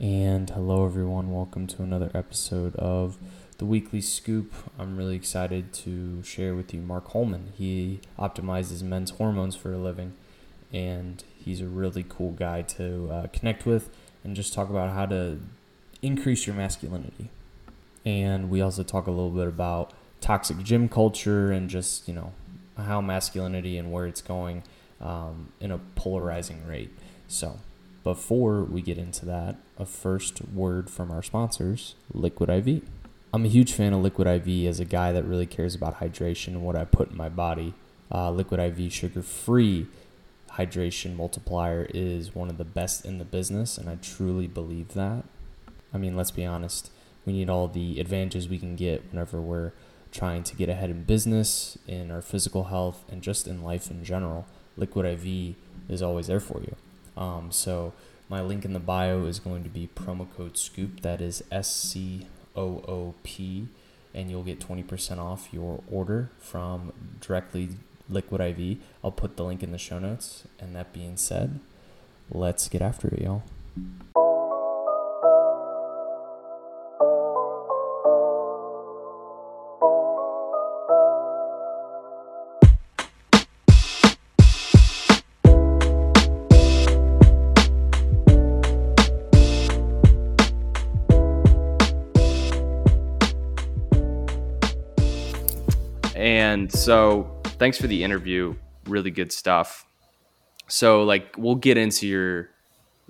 And hello, everyone. Welcome to another episode of the Weekly Scoop. I'm really excited to share with you Mark Holman. He optimizes men's hormones for a living, and he's a really cool guy to uh, connect with and just talk about how to increase your masculinity. And we also talk a little bit about toxic gym culture and just, you know, how masculinity and where it's going um, in a polarizing rate. So, before we get into that, a first word from our sponsors, Liquid IV. I'm a huge fan of Liquid IV as a guy that really cares about hydration and what I put in my body. Uh, Liquid IV sugar free hydration multiplier is one of the best in the business, and I truly believe that. I mean, let's be honest, we need all the advantages we can get whenever we're trying to get ahead in business, in our physical health, and just in life in general. Liquid IV is always there for you. Um, so my link in the bio is going to be promo code SCOOP. That is S C O O P, and you'll get 20% off your order from directly Liquid IV. I'll put the link in the show notes. And that being said, let's get after it, y'all. So, thanks for the interview. Really good stuff. So, like, we'll get into your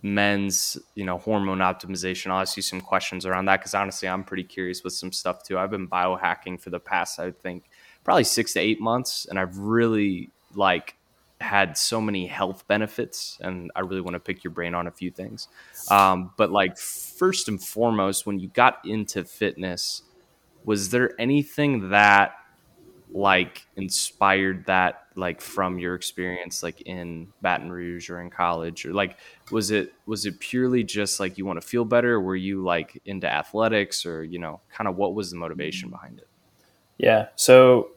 men's, you know, hormone optimization. I'll ask you some questions around that because honestly, I'm pretty curious with some stuff too. I've been biohacking for the past, I think, probably six to eight months, and I've really like had so many health benefits, and I really want to pick your brain on a few things. Um, but like, first and foremost, when you got into fitness, was there anything that like inspired that like from your experience like in Baton Rouge or in college? Or like was it was it purely just like you want to feel better? Were you like into athletics? Or you know kind of what was the motivation behind it? Yeah so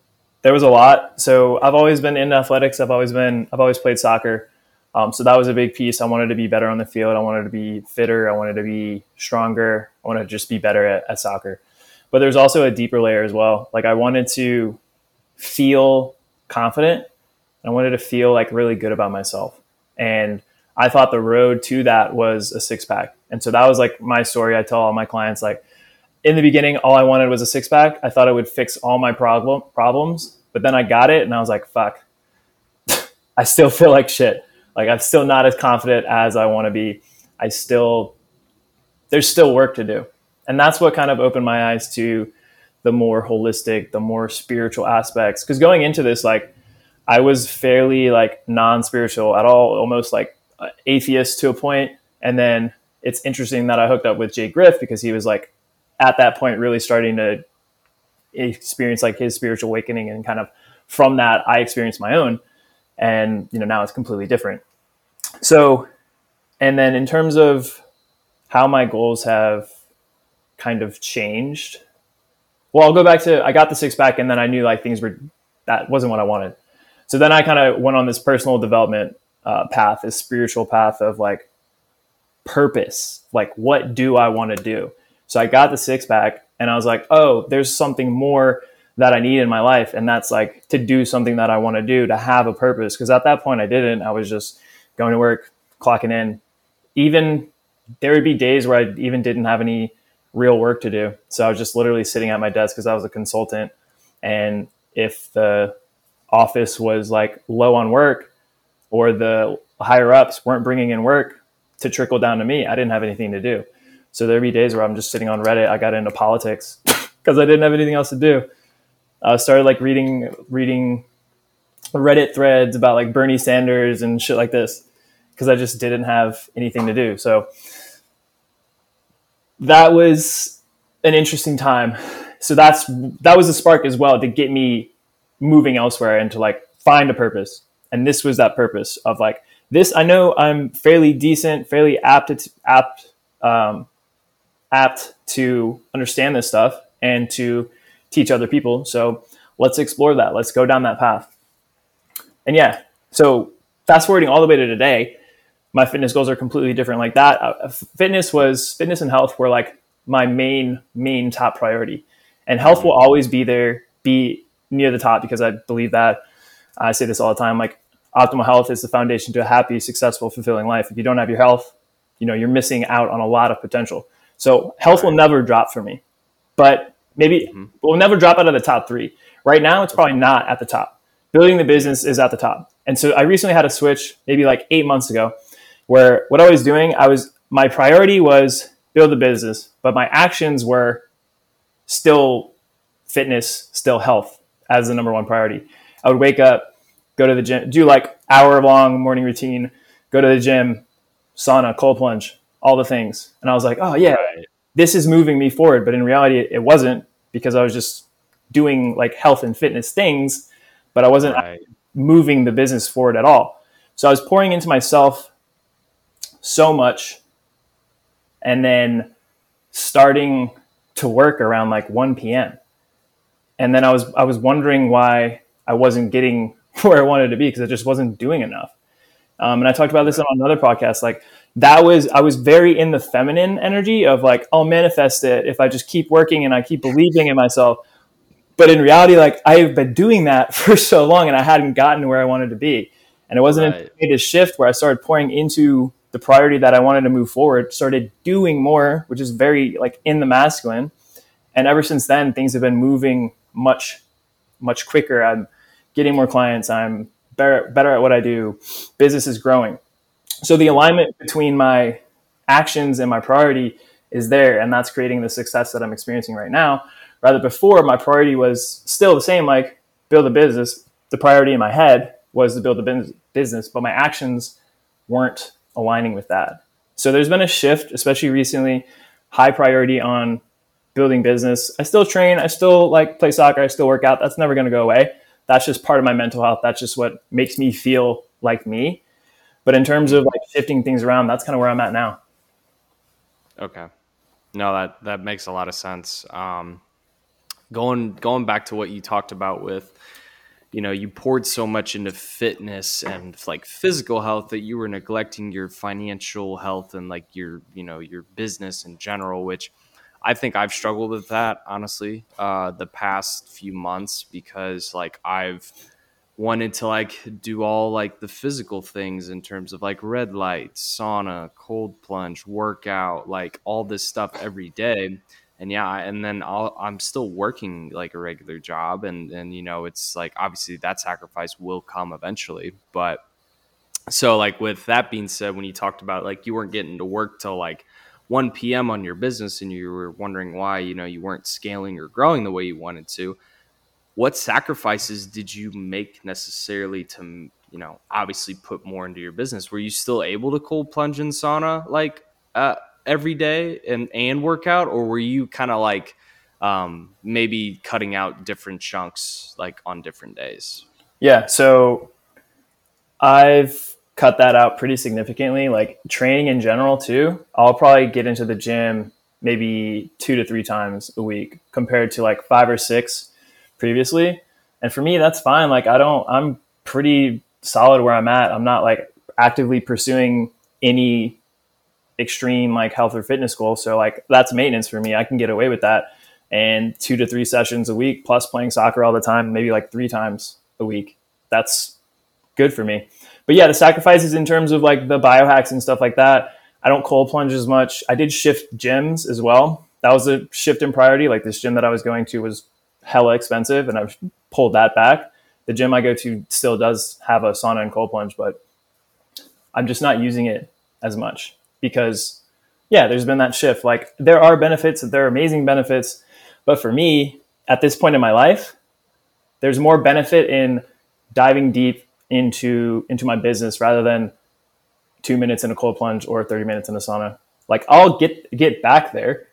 there was a lot. So I've always been into athletics. I've always been I've always played soccer. Um, so that was a big piece. I wanted to be better on the field. I wanted to be fitter. I wanted to be stronger. I wanted to just be better at, at soccer. But there's also a deeper layer as well. Like I wanted to feel confident. I wanted to feel like really good about myself. And I thought the road to that was a six pack. And so that was like my story. I tell all my clients like in the beginning, all I wanted was a six pack. I thought it would fix all my problem problems, but then I got it and I was like, fuck, I still feel like shit. Like I'm still not as confident as I want to be. I still, there's still work to do. And that's what kind of opened my eyes to the more holistic, the more spiritual aspects. Because going into this, like I was fairly like non-spiritual at all, almost like atheist to a point. And then it's interesting that I hooked up with Jay Griff because he was like at that point really starting to experience like his spiritual awakening and kind of from that I experienced my own and you know now it's completely different. So and then in terms of how my goals have kind of changed well, I'll go back to I got the six pack and then I knew like things were that wasn't what I wanted. So then I kind of went on this personal development uh, path, this spiritual path of like purpose. Like, what do I want to do? So I got the six pack and I was like, oh, there's something more that I need in my life. And that's like to do something that I want to do, to have a purpose. Cause at that point I didn't. I was just going to work, clocking in. Even there would be days where I even didn't have any real work to do. So I was just literally sitting at my desk because I was a consultant. And if the office was like low on work or the higher ups weren't bringing in work to trickle down to me, I didn't have anything to do. So there'd be days where I'm just sitting on Reddit. I got into politics because I didn't have anything else to do. I started like reading reading Reddit threads about like Bernie Sanders and shit like this because I just didn't have anything to do. So that was an interesting time. So that's that was a spark as well to get me moving elsewhere and to like find a purpose. And this was that purpose of like this. I know I'm fairly decent, fairly apt to, apt um, apt to understand this stuff and to teach other people. So let's explore that. Let's go down that path. And yeah, so fast forwarding all the way to today, my fitness goals are completely different. Like that, uh, fitness was fitness and health were like my main main top priority, and health will always be there, be near the top because I believe that. I say this all the time. Like optimal health is the foundation to a happy, successful, fulfilling life. If you don't have your health, you know you're missing out on a lot of potential. So health will never drop for me, but maybe mm-hmm. will never drop out of the top three. Right now, it's probably not at the top. Building the business is at the top. And so I recently had a switch, maybe like eight months ago, where what I was doing, I was my priority was build the business, but my actions were still fitness, still health as the number one priority. I would wake up, go to the gym, do like hour long morning routine, go to the gym, sauna, cold plunge, all the things. And I was like, oh yeah, right. this is moving me forward. But in reality, it wasn't because I was just doing like health and fitness things, but I wasn't right. moving the business forward at all. So I was pouring into myself so much and then starting to work around like 1 p.m. And then I was I was wondering why I wasn't getting where I wanted to be because I just wasn't doing enough. Um, and I talked about this on another podcast. Like that was I was very in the feminine energy of like I'll manifest it if I just keep working and I keep believing in myself. But in reality, like I've been doing that for so long and I hadn't gotten where I wanted to be. And it wasn't right. until a shift where I started pouring into the priority that I wanted to move forward, started doing more, which is very like in the masculine. And ever since then, things have been moving much, much quicker. I'm getting more clients. I'm better, better at what I do. Business is growing. So the alignment between my actions and my priority is there, and that's creating the success that I'm experiencing right now. Rather, before my priority was still the same, like build a business. The priority in my head was to build a business, but my actions weren't aligning with that. So there's been a shift, especially recently, high priority on building business. I still train, I still like play soccer, I still work out. That's never going to go away. That's just part of my mental health. That's just what makes me feel like me. But in terms of like shifting things around, that's kind of where I'm at now. Okay. No, that that makes a lot of sense. Um, going going back to what you talked about with you know you poured so much into fitness and like physical health that you were neglecting your financial health and like your you know your business in general which i think i've struggled with that honestly uh the past few months because like i've wanted to like do all like the physical things in terms of like red light sauna cold plunge workout like all this stuff every day and yeah and then I'll, i'm still working like a regular job and and you know it's like obviously that sacrifice will come eventually but so like with that being said when you talked about like you weren't getting to work till like 1 p.m on your business and you were wondering why you know you weren't scaling or growing the way you wanted to what sacrifices did you make necessarily to you know obviously put more into your business? Were you still able to cold plunge in sauna like uh every day and and workout, or were you kind of like um, maybe cutting out different chunks like on different days? Yeah, so I've cut that out pretty significantly. Like training in general too. I'll probably get into the gym maybe two to three times a week compared to like five or six previously. And for me, that's fine. Like I don't, I'm pretty solid where I'm at. I'm not like actively pursuing any extreme like health or fitness goal. So like that's maintenance for me. I can get away with that. And two to three sessions a week plus playing soccer all the time, maybe like three times a week. That's good for me. But yeah, the sacrifices in terms of like the biohacks and stuff like that. I don't cold plunge as much. I did shift gyms as well. That was a shift in priority. Like this gym that I was going to was hella expensive and I've pulled that back. The gym I go to still does have a sauna and cold plunge, but I'm just not using it as much because yeah, there's been that shift. Like there are benefits, there are amazing benefits, but for me at this point in my life, there's more benefit in diving deep into into my business rather than two minutes in a cold plunge or 30 minutes in a sauna. Like I'll get get back there.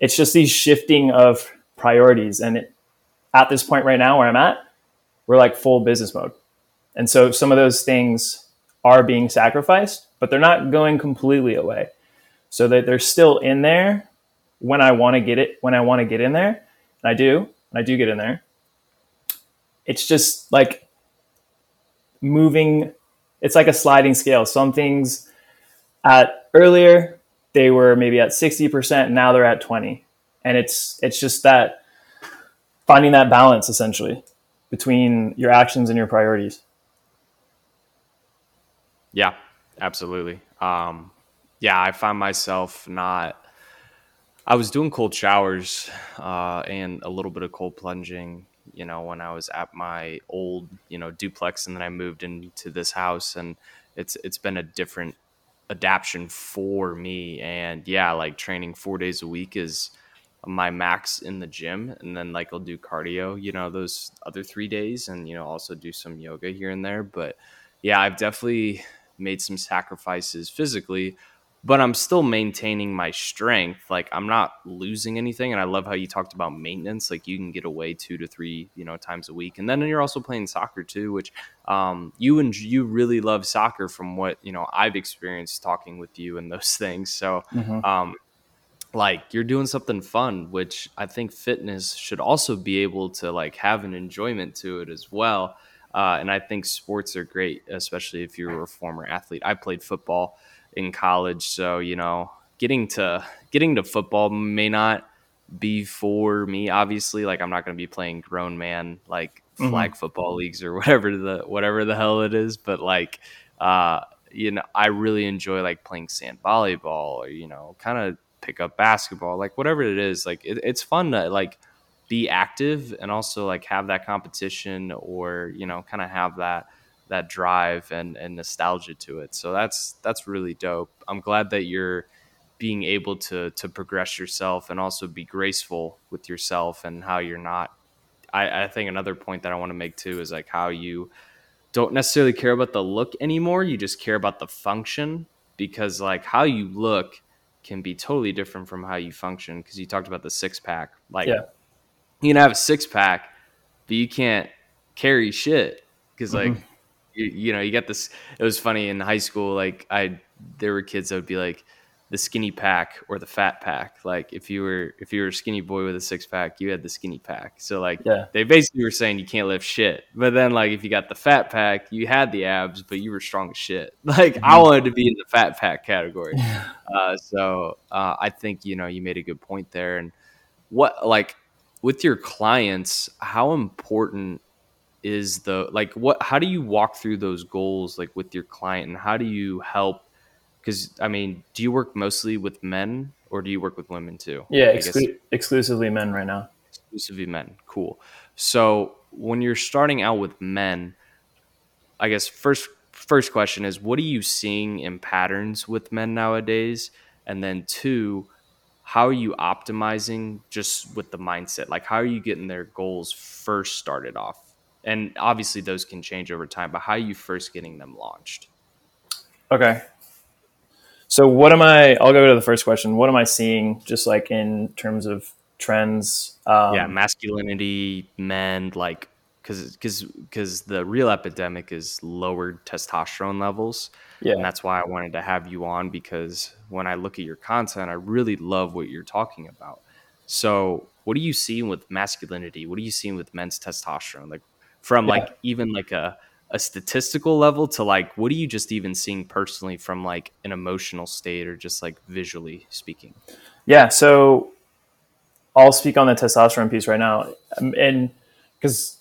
It's just these shifting of priorities. And it, at this point right now where I'm at, we're like full business mode. And so some of those things are being sacrificed but they're not going completely away. So that they're still in there when I want to get it, when I want to get in there. And I do, and I do get in there. It's just like moving, it's like a sliding scale. Some things at earlier they were maybe at 60%, now they're at 20. And it's it's just that finding that balance essentially between your actions and your priorities. Yeah, absolutely. Um, yeah, I find myself not. I was doing cold showers uh, and a little bit of cold plunging, you know, when I was at my old, you know, duplex, and then I moved into this house, and it's it's been a different adaptation for me. And yeah, like training four days a week is my max in the gym, and then like I'll do cardio, you know, those other three days, and you know, also do some yoga here and there. But yeah, I've definitely made some sacrifices physically but I'm still maintaining my strength. Like I'm not losing anything. And I love how you talked about maintenance. Like you can get away two to three, you know, times a week. And then you're also playing soccer too, which um, you and you really love soccer from what, you know, I've experienced talking with you and those things. So, mm-hmm. um, like you're doing something fun, which I think fitness should also be able to like have an enjoyment to it as well. Uh, and I think sports are great, especially if you're a former athlete. I played football in college. So, you know, getting to getting to football may not be for me obviously like i'm not going to be playing grown man like mm-hmm. flag mm-hmm. football leagues or whatever the whatever the hell it is but like uh you know i really enjoy like playing sand volleyball or you know kind of pick up basketball like whatever it is like it, it's fun to like be active and also like have that competition or you know kind of have that that drive and, and nostalgia to it. So that's that's really dope. I'm glad that you're being able to to progress yourself and also be graceful with yourself and how you're not. I, I think another point that I want to make too is like how you don't necessarily care about the look anymore. You just care about the function because like how you look can be totally different from how you function. Because you talked about the six pack, like yeah. You can have a six pack, but you can't carry shit because like mm-hmm you, you know, you get this. It was funny in high school. Like I, there were kids that would be like the skinny pack or the fat pack. Like if you were if you were a skinny boy with a six pack, you had the skinny pack. So like yeah. they basically were saying you can't lift shit. But then like if you got the fat pack, you had the abs, but you were strong as shit. Like mm-hmm. I wanted to be in the fat pack category. uh, so uh, I think you know you made a good point there. And what like with your clients, how important is the like what how do you walk through those goals like with your client and how do you help because i mean do you work mostly with men or do you work with women too? Yeah exclu- exclusively men right now. Exclusively men cool. So when you're starting out with men i guess first first question is what are you seeing in patterns with men nowadays? And then two how are you optimizing just with the mindset? Like how are you getting their goals first started off? And obviously those can change over time but how are you first getting them launched? Okay. So what am i i'll go to the first question. What am i seeing just like in terms of trends? Um, yeah masculinity men like because because because the real epidemic is lowered testosterone levels yeah. And that's why i wanted to have you on because when i look at your content i really love what you're talking about. So what are you seeing with masculinity? What are you seeing with men's testosterone? Like from yeah. like even like a a statistical level to like what are you just even seeing personally from like an emotional state or just like visually speaking? Yeah so i'll speak on the testosterone piece right now. Um, and because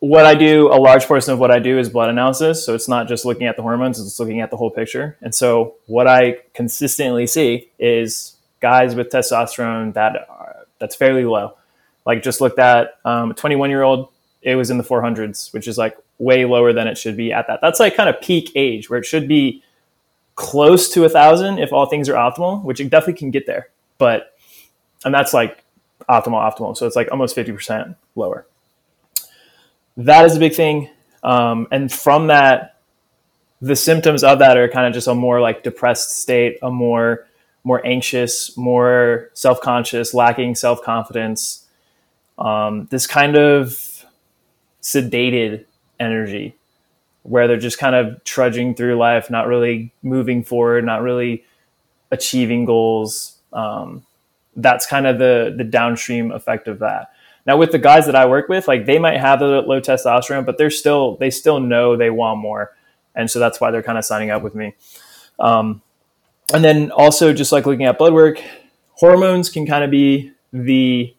what i do a large portion of what i do is blood analysis so it's not just looking at the hormones it's looking at the whole picture and so what i consistently see is guys with testosterone that are, that's fairly low like just looked at um, a 21 year old it was in the 400s, which is like way lower than it should be at that. That's like kind of peak age where it should be close to a thousand if all things are optimal, which it definitely can get there. But and that's like optimal, optimal. So it's like almost 50% lower. That is a big thing. Um, and from that, the symptoms of that are kind of just a more like depressed state, a more more anxious, more self-conscious, lacking self-confidence. Um, this kind of sedated energy where they're just kind of trudging through life, not really moving forward, not really achieving goals. Um, that's kind of the the downstream effect of that. Now, with the guys that I work with, like they might have a low testosterone, but they're still they still know they want more, and so that's why they're kind of signing up with me. Um, and then also just like looking at blood work, hormones can kind of be the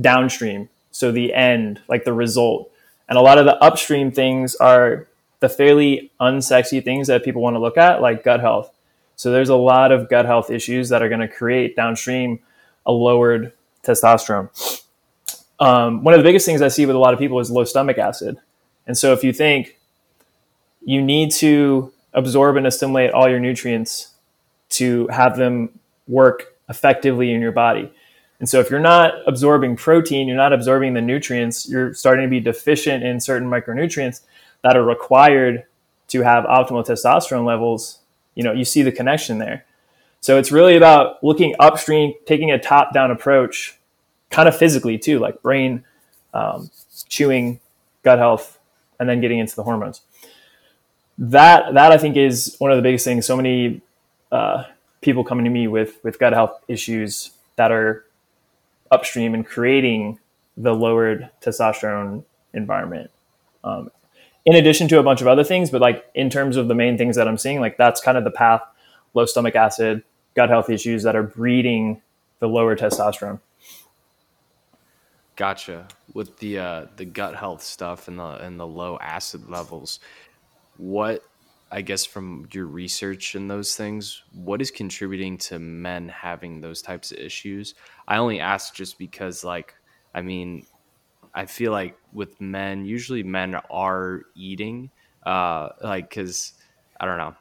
downstream, so the end, like the result. And a lot of the upstream things are the fairly unsexy things that people want to look at, like gut health. So there's a lot of gut health issues that are going to create downstream a lowered testosterone. Um, one of the biggest things I see with a lot of people is low stomach acid. And so if you think you need to absorb and assimilate all your nutrients to have them work effectively in your body. And so if you're not absorbing protein, you're not absorbing the nutrients, you're starting to be deficient in certain micronutrients that are required to have optimal testosterone levels, you know, you see the connection there. So it's really about looking upstream, taking a top down approach, kind of physically too, like brain, um, chewing, gut health, and then getting into the hormones. That that I think is one of the biggest things. So many uh, people coming to me with with gut health issues that are upstream and creating the lowered testosterone environment. Um, in addition to a bunch of other things, but like in terms of the main things that I'm seeing, like that's kind of the path low stomach acid, gut health issues that are breeding the lower testosterone. Gotcha. With the uh, the gut health stuff and the and the low acid levels, what I guess from your research and those things, what is contributing to men having those types of issues? I only ask just because, like, I mean, I feel like with men, usually men are eating, uh, like, cause I don't know.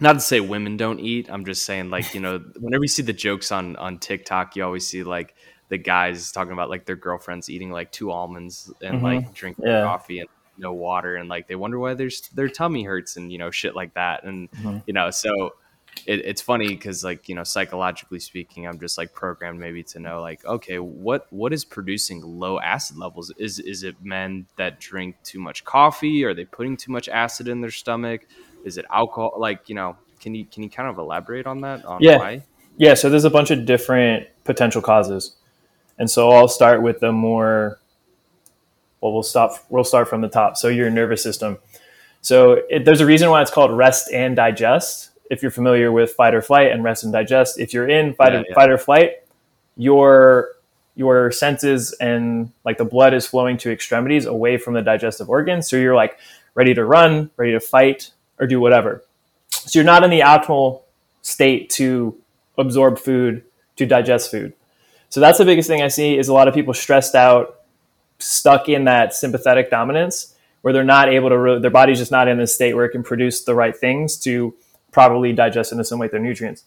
Not to say women don't eat. I'm just saying, like, you know, whenever you see the jokes on on TikTok, you always see like the guys talking about like their girlfriends eating like two almonds and mm-hmm. like drinking yeah. coffee and no water and like they wonder why their their tummy hurts and you know shit like that and mm-hmm. you know so it, it's funny because like you know psychologically speaking i'm just like programmed maybe to know like okay what what is producing low acid levels is is it men that drink too much coffee are they putting too much acid in their stomach is it alcohol like you know can you can you kind of elaborate on that on yeah why? yeah so there's a bunch of different potential causes and so i'll start with the more well we'll stop we'll start from the top so your nervous system so it, there's a reason why it's called rest and digest if you're familiar with fight or flight and rest and digest, if you're in fight, yeah, or, yeah. fight or flight, your your senses and like the blood is flowing to extremities away from the digestive organs. So you're like ready to run, ready to fight, or do whatever. So you're not in the optimal state to absorb food, to digest food. So that's the biggest thing I see is a lot of people stressed out, stuck in that sympathetic dominance where they're not able to, re- their body's just not in the state where it can produce the right things to properly digest and assimilate their nutrients.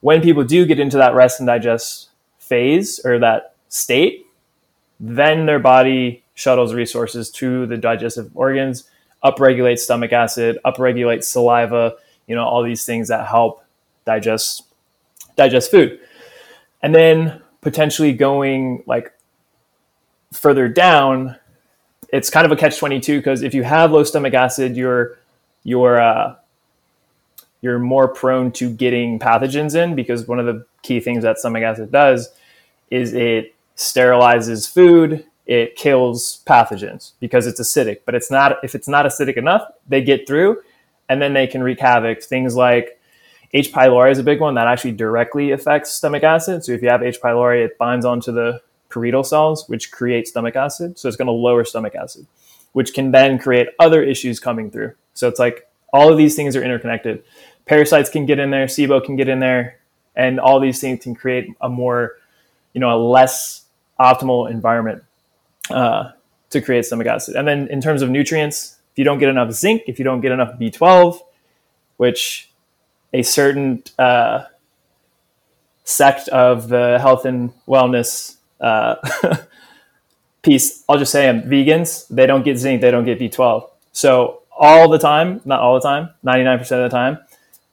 When people do get into that rest and digest phase or that state, then their body shuttles resources to the digestive organs, upregulates stomach acid, upregulates saliva, you know, all these things that help digest digest food. And then potentially going like further down, it's kind of a catch 22 because if you have low stomach acid, your your uh, you're more prone to getting pathogens in because one of the key things that stomach acid does is it sterilizes food it kills pathogens because it's acidic. But it's not if it's not acidic enough they get through and then they can wreak havoc. Things like h. pylori is a big one that actually directly affects stomach acid. So if you have h. pylori it binds onto the parietal cells which create stomach acid. So it's going to lower stomach acid which can then create other issues coming through. So it's like all of these things are interconnected. Parasites can get in there, SIBO can get in there, and all these things can create a more, you know, a less optimal environment uh, to create stomach acid. And then in terms of nutrients, if you don't get enough zinc, if you don't get enough B12, which a certain uh, sect of the health and wellness uh, piece, I'll just say them, vegans, they don't get zinc, they don't get B12. So all the time, not all the time, 99% of the time,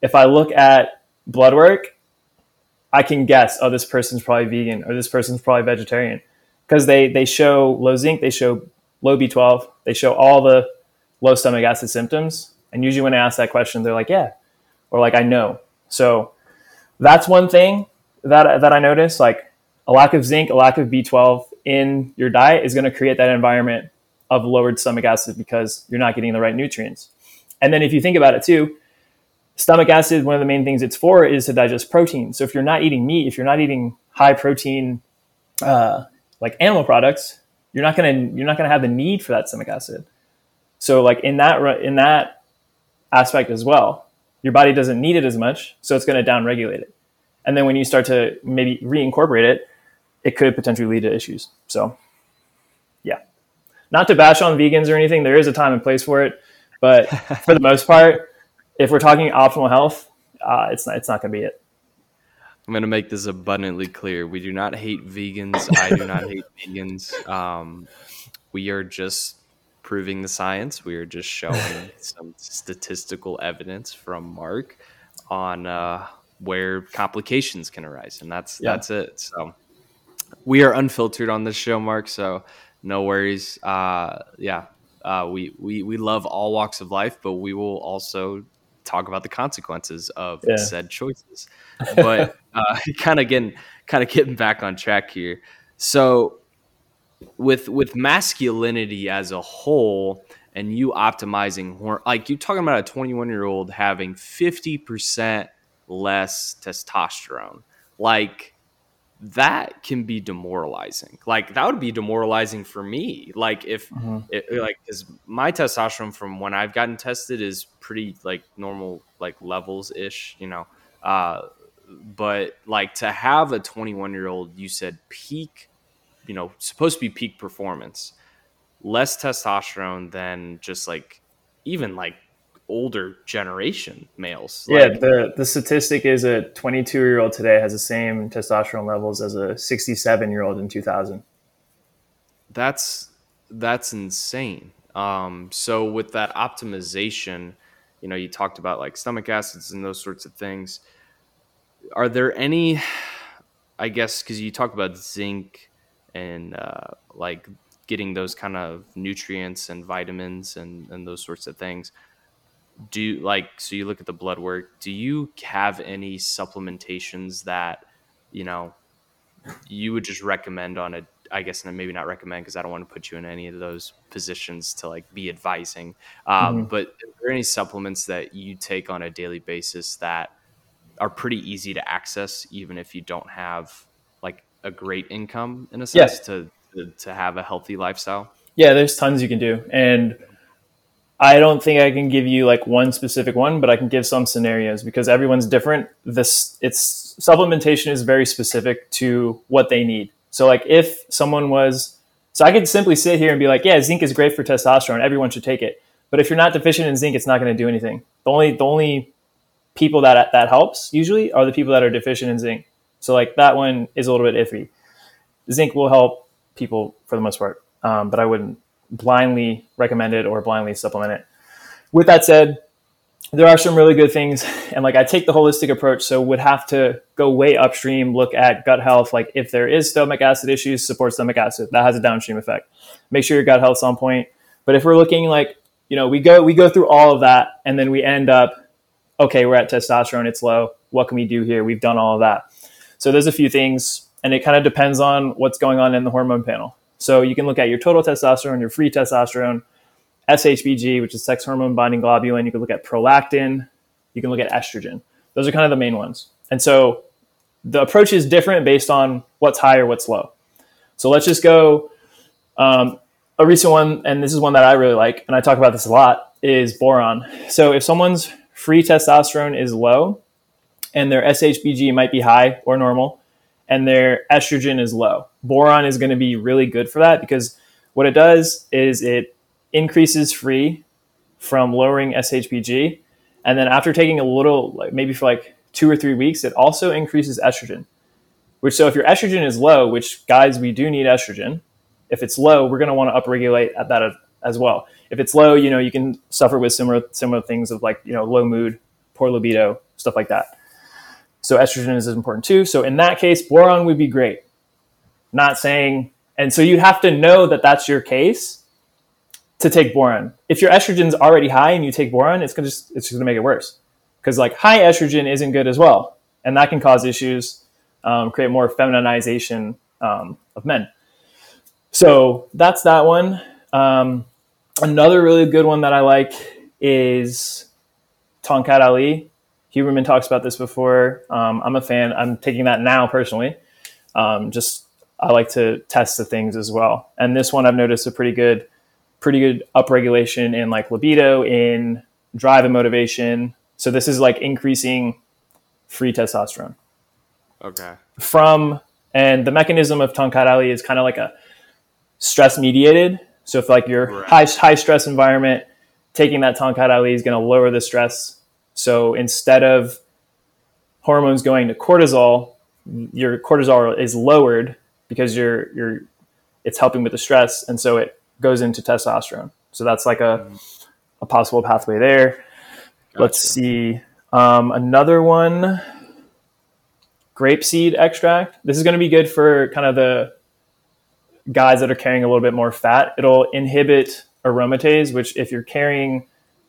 if I look at blood work, I can guess, oh, this person's probably vegan or this person's probably vegetarian because they they show low zinc, they show low B12, they show all the low stomach acid symptoms. And usually when I ask that question, they're like, yeah, or like I know. So that's one thing that that I notice. Like a lack of zinc, a lack of B12 in your diet is going to create that environment of lowered stomach acid because you're not getting the right nutrients. And then if you think about it too, stomach acid, one of the main things it's for is to digest protein. So if you're not eating meat, if you're not eating high protein, uh, like animal products, you're not gonna you're not gonna have the need for that stomach acid. So like in that in that aspect as well, your body doesn't need it as much, so it's going to downregulate it. And then when you start to maybe reincorporate it, it could potentially lead to issues. So, yeah, not to bash on vegans or anything. There is a time and place for it, but for the most part, if we're talking optimal health, uh, it's not it's not going to be it. I'm going to make this abundantly clear. We do not hate vegans. I do not hate vegans. Um, we are just proving the science. We are just showing some statistical evidence from Mark on uh, where complications can arise, and that's yeah. that's it. So we are unfiltered on this show, Mark. So no worries. Uh, yeah, uh, we we we love all walks of life, but we will also talk about the consequences of yeah. said choices. But uh, kind of getting kind of getting back on track here. So with with masculinity as a whole and you optimizing like you're talking about a 21 year old having 50% less testosterone. Like that can be demoralizing. Like that would be demoralizing for me. Like if mm-hmm. it, like because my testosterone from when i've gotten tested is pretty like normal like levels ish you know? Uh but like to have a 21 year old you said peak you know supposed to be peak performance less testosterone than just like even like older generation males. Yeah like, the the statistic is a 22 year old today has the same testosterone levels as a 67 year old in 2000 that's that's insane. Um so with that optimization you know you talked about like stomach acids and those sorts of things. Are there any i guess because you talk about zinc and uh, like getting those kind of nutrients and vitamins and, and those sorts of things do you, like so you look at the blood work do you have any supplementations that you know you would just recommend on a i guess and maybe not recommend because i don't want to put you in any of those positions to like be advising um, mm-hmm. but are there any supplements that you take on a daily basis that are pretty easy to access even if you don't have a great income in a sense to, to, to have a healthy lifestyle? Yeah, there's tons you can do, and I don't think I can give you like one specific one, but I can give some scenarios because everyone's different. This it's supplementation is very specific to what they need. So like if someone was so I could simply sit here and be like, yeah, zinc is great for testosterone. Everyone should take it. But if you're not deficient in zinc, it's not going to do anything. The only the only people that that helps usually are the people that are deficient in zinc. So like that one is a little bit iffy. Zinc will help people for the most part, um, but I wouldn't blindly recommend it or blindly supplement it. With that said, there are some really good things, and like I take the holistic approach, so would have to go way upstream, look at gut health. Like if there is stomach acid issues, support stomach acid. That has a downstream effect. Make sure your gut health's on point. But if we're looking like you know we go we go through all of that, and then we end up okay, we're at testosterone, it's low. What can we do here? We've done all of that. So there's a few things, and it kind of depends on what's going on in the hormone panel. So you can look at your total testosterone, your free testosterone, SHBG, which is sex hormone binding globulin. You can look at prolactin. You can look at estrogen. Those are kind of the main ones. And so the approach is different based on what's high or what's low. So let's just go. Um, a recent one, and this is one that I really like, and I talk about this a lot, is boron. So if someone's free testosterone is low, and their SHBG might be high or normal, and their estrogen is low. Boron is going to be really good for that because what it does is it increases free from lowering SHBG. And then after taking a little, like maybe for like two or three weeks, it also increases estrogen. Which, so if your estrogen is low, which guys, we do need estrogen, if it's low, we're going to want to upregulate at that as well. If it's low, you know, you can suffer with similar similar things of like, you know, low mood, poor libido, stuff like that. So estrogen is important too. So in that case, boron would be great. Not saying, and so you'd have to know that that's your case to take boron. If your estrogen's already high and you take boron, it's gonna just it's gonna make it worse because like high estrogen isn't good as well, and that can cause issues, um, create more feminization um, of men. So that's that one. Um, another really good one that I like is Tongkat Ali Huberman talks about this before. Um, I'm a fan. I'm taking that now personally. Um, just I like to test the things as well. And this one I've noticed a pretty good, pretty good upregulation in like libido, in drive and motivation. So this is like increasing free testosterone. Okay. From and the mechanism of Tongkat Ali is kind of like a stress mediated. So if like your Right. high high stress environment, taking that Tongkat Ali is going to lower the stress. So instead of hormones going to cortisol, your cortisol is lowered because you're you're it's helping with the stress, and so it goes into testosterone. So that's like a a possible pathway there. Let's see um, another one. Grapeseed extract. This is going to be good for kind of the guys that are carrying a little bit more fat. It'll inhibit aromatase, which if you're carrying,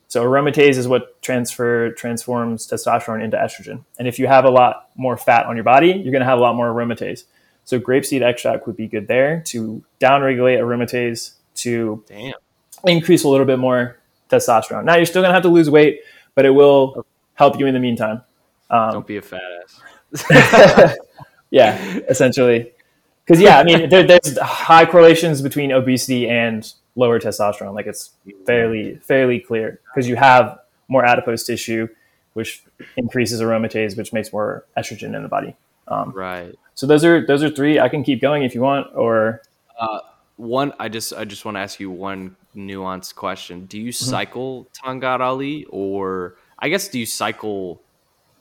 so aromatase is what transfer transforms testosterone into estrogen. And if you have a lot more fat on your body, you're going to have a lot more aromatase. So grapeseed extract would be good there to downregulate aromatase to Damn. increase a little bit more testosterone. Now you're still going to have to lose weight, but it will help you in the meantime. Um, Don't be a fat ass. yeah, essentially. Because yeah, I mean, there, there's high correlations between obesity and lower testosterone. Like it's fairly fairly clear because you have more adipose tissue, which increases aromatase, which makes more estrogen in the body. Um, Right. so those are those are three. I can keep going if you want, or One, I just I just want to ask you one nuanced question. Do you Mm-hmm. cycle Tongkat Ali, or I guess do you cycle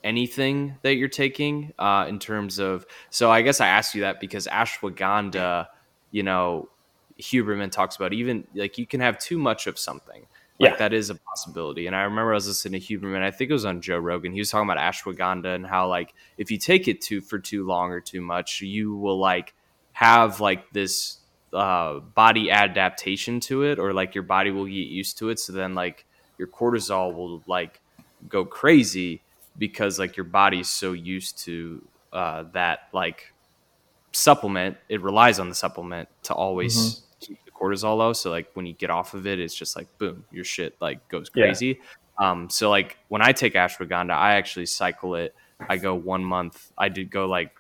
anything that you're taking uh, in terms of? So I guess I asked you that because ashwagandha, you know, Huberman talks about even like you can have too much of something. Like Yeah. that is a possibility. And I remember I was listening to Huberman. I think it was on Joe Rogan. He was talking about ashwagandha and how like if you take it too for too long or too much, you will like have like this uh, body adaptation to it, or like your body will get used to it. So then like your cortisol will like go crazy because like your body's so used to uh, that like supplement. It relies on the supplement to always the cortisol low. So like when you get off of it, it's just like boom, your shit like goes Yeah. crazy. Um, so like when I take ashwagandha, I actually cycle it. I go one month. I did go like,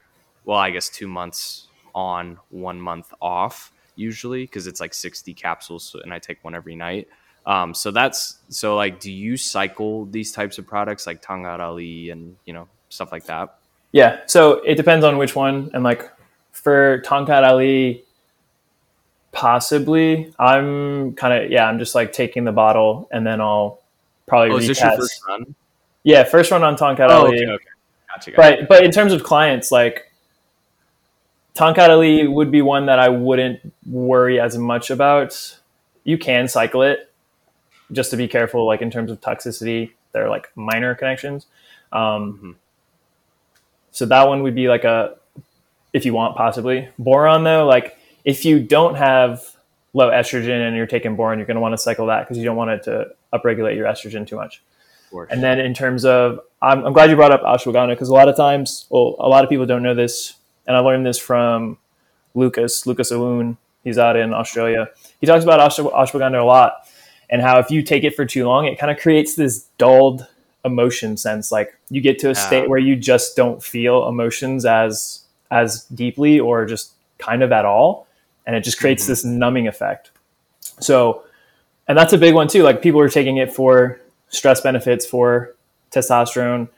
well, I guess two months on, one month off usually because it's like sixty capsules, and I take one every night. Um, so that's so like, do you cycle these types of products like Tongkat Ali and you know stuff like that? yeah. So it depends on which one. And like for Tongkat Ali, possibly. I'm kind of yeah. I'm just like taking the bottle and then I'll probably Oh, is this your first run? Yeah, first run on Tongkat Oh, Ali. okay, okay. Gotcha, gotcha. But but in terms of clients, like Tongkat Ali would be one that I wouldn't worry as much about. You can cycle it, just to be careful. Like in terms of toxicity, they're like minor connections. Um, Mhm. So that one would be like a, if you want, possibly boron though. Like if you don't have low estrogen and you're taking boron, you're going to want to cycle that because you don't want it to upregulate your estrogen too much. And then in terms of, I'm, I'm glad you brought up ashwagandha because a lot of times, well, a lot of people don't know this, and I learned this from Lucas, Lucas Aoun. He's out in Australia. He talks about ashw- ashwagandha a lot, and how if you take it for too long, it kind of creates this dulled emotion sense. Like you get to a state where you just don't feel emotions as as deeply or just kind of at all, and it just creates Mhm. this numbing effect. So, and that's a big one too. Like people are taking it for stress benefits for testosterone.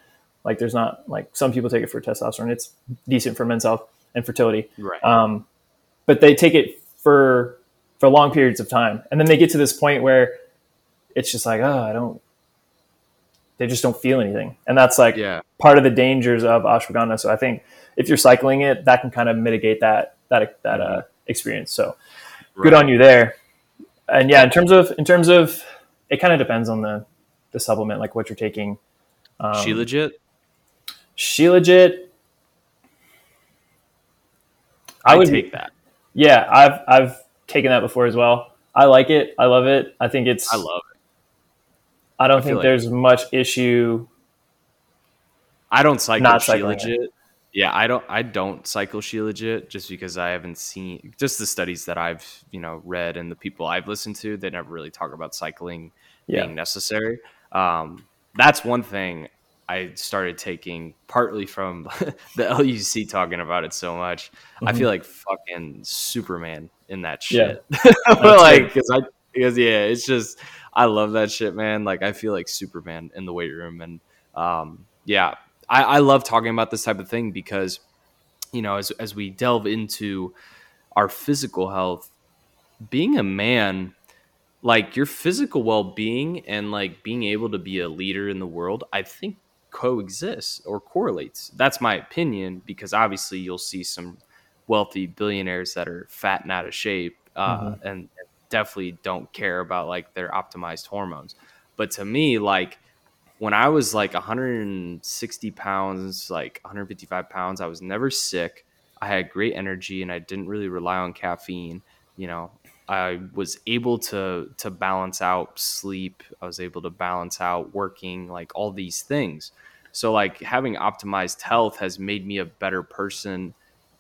Like there's not like some people take it for testosterone. It's decent for men's health and fertility. right. Um, but they take it for for long periods of time, and then they get to this point where it's just like, oh, I don't. They just don't feel anything, and that's like yeah. part of the dangers of ashwagandha. So I think if you're cycling it, that can kind of mitigate that that that uh, experience. So good on you there. And yeah, in terms of in terms of it kind of depends on the the supplement, like what you're taking. Um, Shilajit. She legit. I I would take that. Yeah, I've I've taken that before as well. I like it. I love it. I think it's. I love it. I don't I think like- there's much issue. I don't cycle Not She cycling it. Yeah, I don't. I don't cycle Shilajit just because I haven't seen just the studies that I've you know read and the people I've listened to. They never really talk about cycling Yeah. being necessary. Um, that's one thing I started taking partly from the LUC talking about it so much. Mm-hmm. I feel like fucking Superman in that shit. Yeah. like, cause I, because yeah, it's just, I love that shit, man. Like, I feel like Superman in the weight room. And, um, yeah, I, I love talking about this type of thing because, you know, as, as we delve into our physical health, being a man, like your physical well-being and like being able to be a leader in the world, I think coexists or correlates. That's my opinion because obviously you'll see some wealthy billionaires that are fat and out of shape uh, mm-hmm. and definitely don't care about like their optimized hormones. But to me, like when I was like 160 pounds, like 155 pounds, I was never sick. I had great energy and I didn't really rely on caffeine. You know, I was able to to balance out sleep. I was able to balance out working, like all these things. So like having optimized health has made me a better person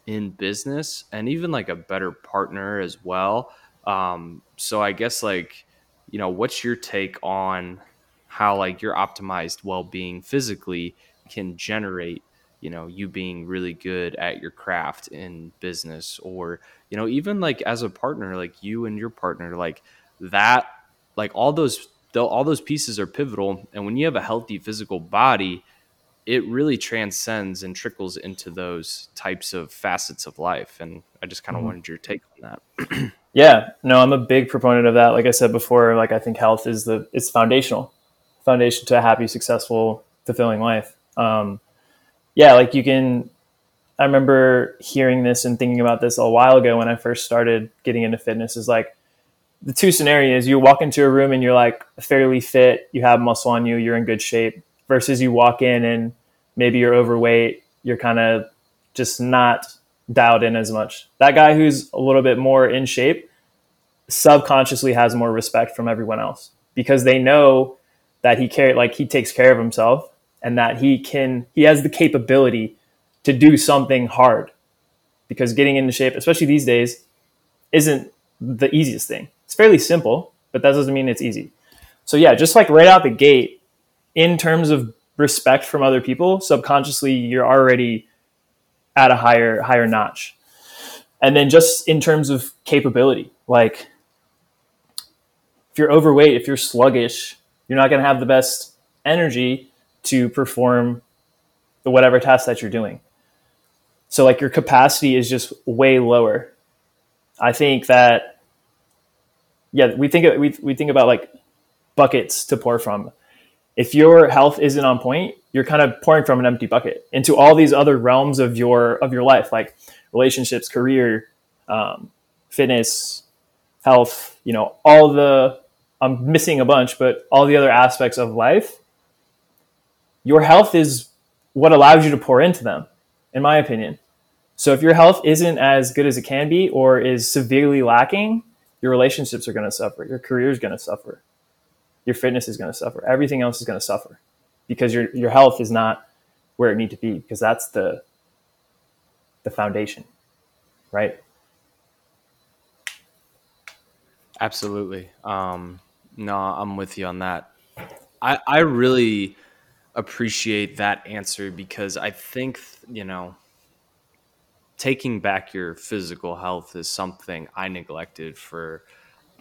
in business and even like a better partner as well. Um, so I guess like you know, what's your take on how like your optimized well-being physically can generate you know you being really good at your craft in business or you know even like as a partner like you and your partner like that like all those all those pieces are pivotal. And when you have a healthy physical body it really transcends and trickles into those types of facets of life. And i just kind of mm-hmm. wanted your take on that. Yeah. No i'm a big proponent of that. Like i said before like i think health is the it's foundational foundation to a happy successful fulfilling life um, yeah, like you can. I remember hearing this and thinking about this a while ago when I first started getting into fitness. Is like the two scenarios: you walk into a room and you're like fairly fit, you have muscle on you, you're in good shape, versus you walk in and maybe you're overweight, you're kind of just not dialed in as much. That guy who's a little bit more in shape subconsciously has more respect from everyone else because they know that he care like he takes care of himself and that he can he has the capability to do something hard because getting into shape especially these days isn't the easiest thing. It's fairly simple but that doesn't mean it's easy. So yeah just like right out the gate in terms of respect from other people subconsciously you're already at a higher higher notch. And then just in terms of capability like if you're overweight if you're sluggish you're not going to have the best energy to perform the whatever task that you're doing. So like your capacity is just way lower. I think that yeah, we think we we think about like buckets to pour from. If your health isn't on point, you're kind of pouring from an empty bucket into all these other realms of your of your life, like relationships, career, um, fitness, health. You know, all the I'm missing a bunch, but all the other aspects of life your health is what allows you to pour into them, in my opinion. So if your health isn't as good as it can be or is severely lacking, your relationships are going to suffer. Your career is going to suffer. Your fitness is going to suffer. Everything else is going to suffer because your, your health is not where it need to be because that's the, the foundation, right? Absolutely. Um, no, I'm with you on that. I, I really, appreciate that answer because I think, you know, taking back your physical health is something I neglected for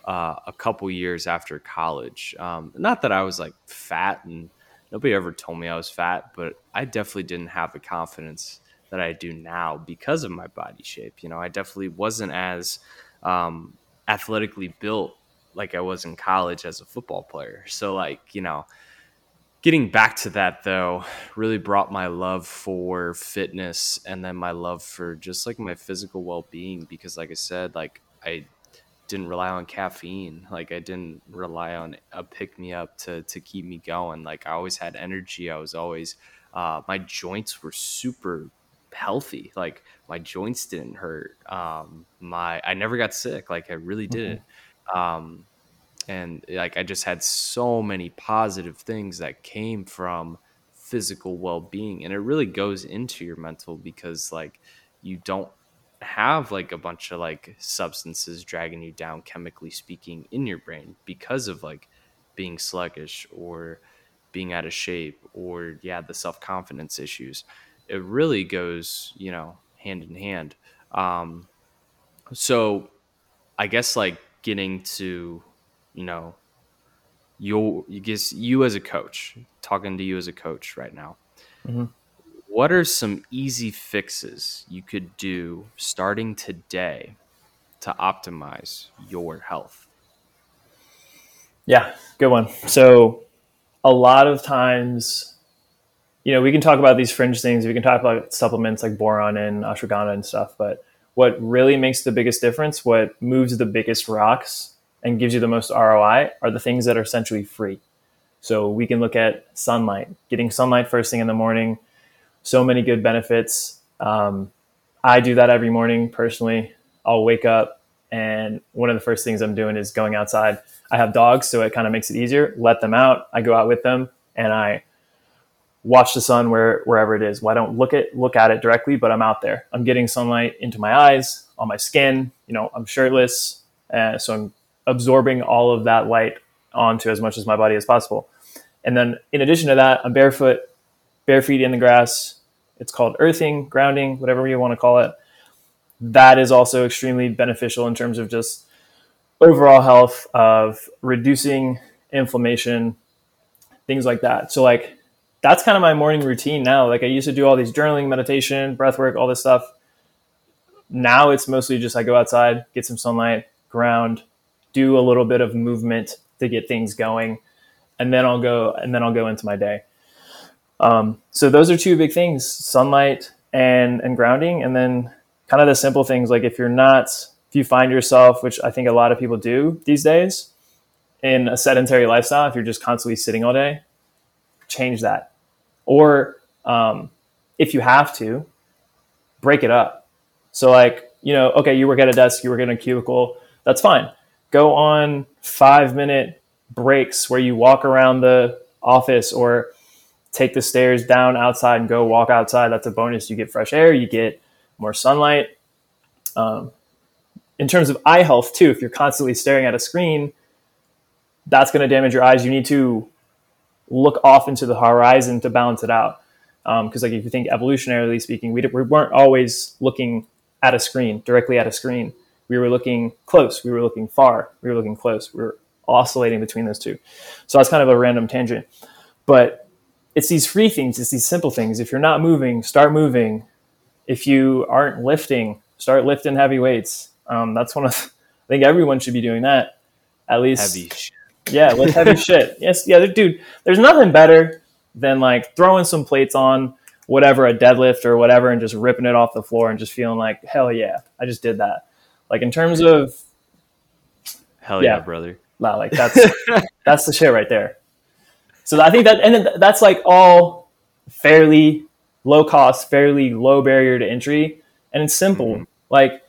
uh, a couple years after college. Um, not that I was like fat and nobody ever told me I was fat, but I definitely didn't have the confidence that I do now because of my body shape. You know, I definitely wasn't as um, athletically built like I was in college as a football player. So, like, you know, getting back to that though really brought my love for fitness and then my love for just like my physical well-being because like i said like i didn't rely on caffeine. Like i didn't rely on a pick me up to to keep me going. Like i always had energy. I was always uh, my joints were super healthy. Like my joints didn't hurt. Um my i never got sick. Like i really didn't. mm-hmm. Um and like I just had so many positive things that came from physical well-being and it really goes into your mental because like you don't have like a bunch of like substances dragging you down chemically speaking in your brain because of like being sluggish or being out of shape or yeah the self-confidence issues. It really goes you know hand in hand. Um, so i guess like getting to you know your you guess you as a coach talking to you as a coach right now. Mm-hmm. what are some easy fixes you could do starting today to optimize your health? Yeah good one. So a lot of times you know we can talk about these fringe things. We can talk about supplements like boron and ashwagandha and stuff but what really makes the biggest difference what moves the biggest rocks and gives you the most ROI are the things that are essentially free. So we can look at sunlight, getting sunlight first thing in the morning. So many good benefits. Um, I do that every morning personally. I'll wake up and one of the first things I'm doing is going outside. I have dogs, so it kind of makes it easier. Let them out. I go out with them and I watch the sun where wherever it is. Well, I don't look at look at it directly, but I'm out there. I'm getting sunlight into my eyes, on my skin. You know, I'm shirtless, uh, so I'm absorbing all of that light onto as much as my body as possible. And then in addition to that, I'm barefoot, bare feet in the grass. It's called earthing, grounding, whatever you want to call it. That is also extremely beneficial in terms of just overall health of reducing inflammation, things like that. So like that's kind of my morning routine now. Like I used to do all these journaling, meditation, breath work, all this stuff. Now it's mostly just I go outside, get some sunlight, ground, do a little bit of movement to get things going, and then I'll go and then I'll go into my day. Um, so those are two big things: sunlight and and grounding, and then kind of the simple things like if you're not if you find yourself, which I think a lot of people do these days, in a sedentary lifestyle, if you're just constantly sitting all day, change that. Or um, if you have to, break it up. So like you know, okay, you work at a desk, you work in a cubicle, that's fine go on five minute breaks where you walk around the office or take the stairs down outside and go walk outside. That's a bonus. You get fresh air, you get more sunlight. Um, in terms of eye health, too, if you're constantly staring at a screen, that's going to damage your eyes. You need to look off into the horizon to balance it out. Because, um, like, if you think evolutionarily speaking, we, we weren't always looking at a screen, directly at a screen we were looking close, we were looking far, we were looking close, we were oscillating between those two. So that's kind of a random tangent. But it's these free things, it's these simple things. If you're not moving, start moving. If you aren't lifting, start lifting heavy weights. Um, that's one of, I think everyone should be doing that. At least, heavy. Yeah, lift heavy shit. Yes, yeah, dude. There's nothing better than like throwing some plates on whatever a deadlift or whatever and just ripping it off the floor and just feeling like hell yeah, I just did that. Like in terms of hell yeah, yeah brother. Nah, like that's that's the shit right there. So I think that and that's like all fairly low cost, fairly low barrier to entry, and it's simple. Mm-hmm. Like